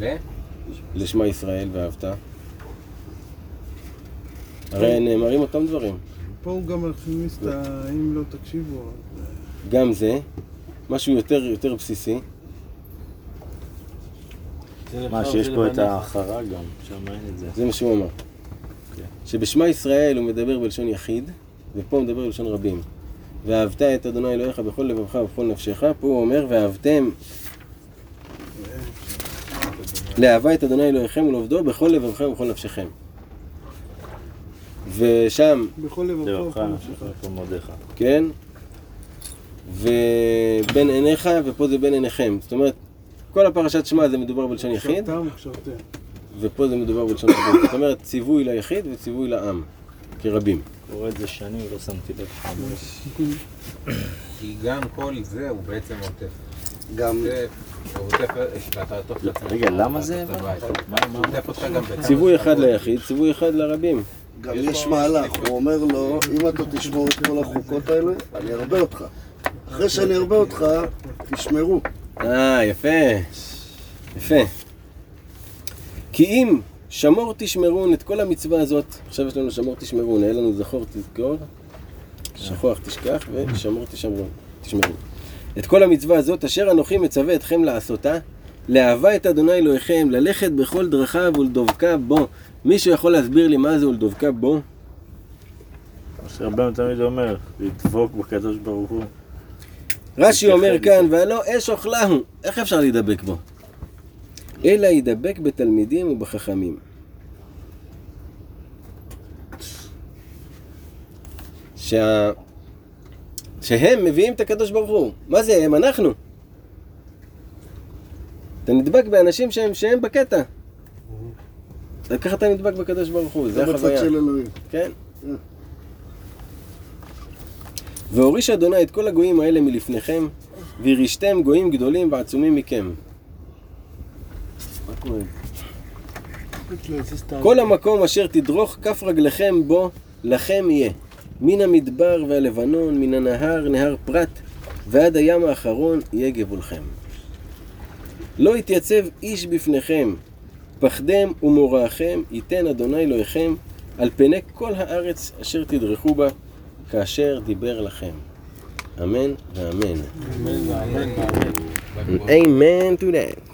ל? לשמע ישראל ואהבת? הרי נאמרים אותם דברים. פה הוא גם את ה... אם לא תקשיבו... גם זה, משהו יותר, יותר בסיסי. מה, שיש פה את ההחרה גם, זה. זה מה שהוא אמר. שבשמע ישראל הוא מדבר בלשון יחיד, ופה הוא מדבר בלשון רבים. ואהבת את אדוני אלוהיך בכל לבבך ובכל נפשך, פה הוא אומר, ואהבתם לאהבה את אדוני אלוהיכם ולעובדו בכל לבבכם ובכל נפשכם. ושם, בכל לבבך ומודיך. כן, ובין עיניך, ופה זה בין עיניכם. זאת אומרת, כל הפרשת שמע זה מדובר בלשון יחיד. ופה זה מדובר בלשון רבים. זאת אומרת, ציווי ליחיד וציווי לעם, כרבים. קורא את זה שנים ולא שמתי לב. כי גם כל זה הוא בעצם עוטף. גם... רגע, למה זה? ציווי אחד ליחיד, ציווי אחד לרבים. גם יש מהלך, הוא אומר לו, אם אתה תשמור את כל החוקות האלה, אני ארבה אותך. אחרי שאני ארבה אותך, תשמרו. אה, יפה. יפה. כי אם שמור תשמרון את כל המצווה הזאת, עכשיו יש לנו שמור תשמרון, היה לנו זכור תזכור, שכוח תשכח ושמור תשמרון. תשמרון. את כל המצווה הזאת אשר אנוכי מצווה אתכם לעשותה, לאהבה את אדוני אלוהיכם, ללכת בכל דרכיו ולדבקה בו. מישהו יכול להסביר לי מה זה ולדבקה בו? מה שרבנו תמיד אומר, לדבוק בקדוש ברוך הוא. רש"י אומר כאן, והלא אש אוכלה הוא, איך אפשר להידבק בו? אלא ידבק בתלמידים ובחכמים. שה... שהם מביאים את הקדוש ברוך הוא. מה זה הם? אנחנו. אתה נדבק באנשים שהם, שהם בקטע. ככה אתה נדבק בקדוש ברוך הוא, זה זה בצד החוויה. של אלוהים. כן. והוריש אדוני את כל הגויים האלה מלפניכם, וירישתם גויים גדולים ועצומים מכם. כל המקום אשר תדרוך כף רגליכם בו, לכם יהיה. מן המדבר והלבנון, מן הנהר, נהר פרת, ועד הים האחרון יהיה גבולכם. לא יתייצב איש בפניכם, פחדם ומוראכם ייתן אדוני אלוהיכם על פני כל הארץ אשר תדרכו בה, כאשר דיבר לכם. אמן ואמן. אמן ואמן. Amen to that.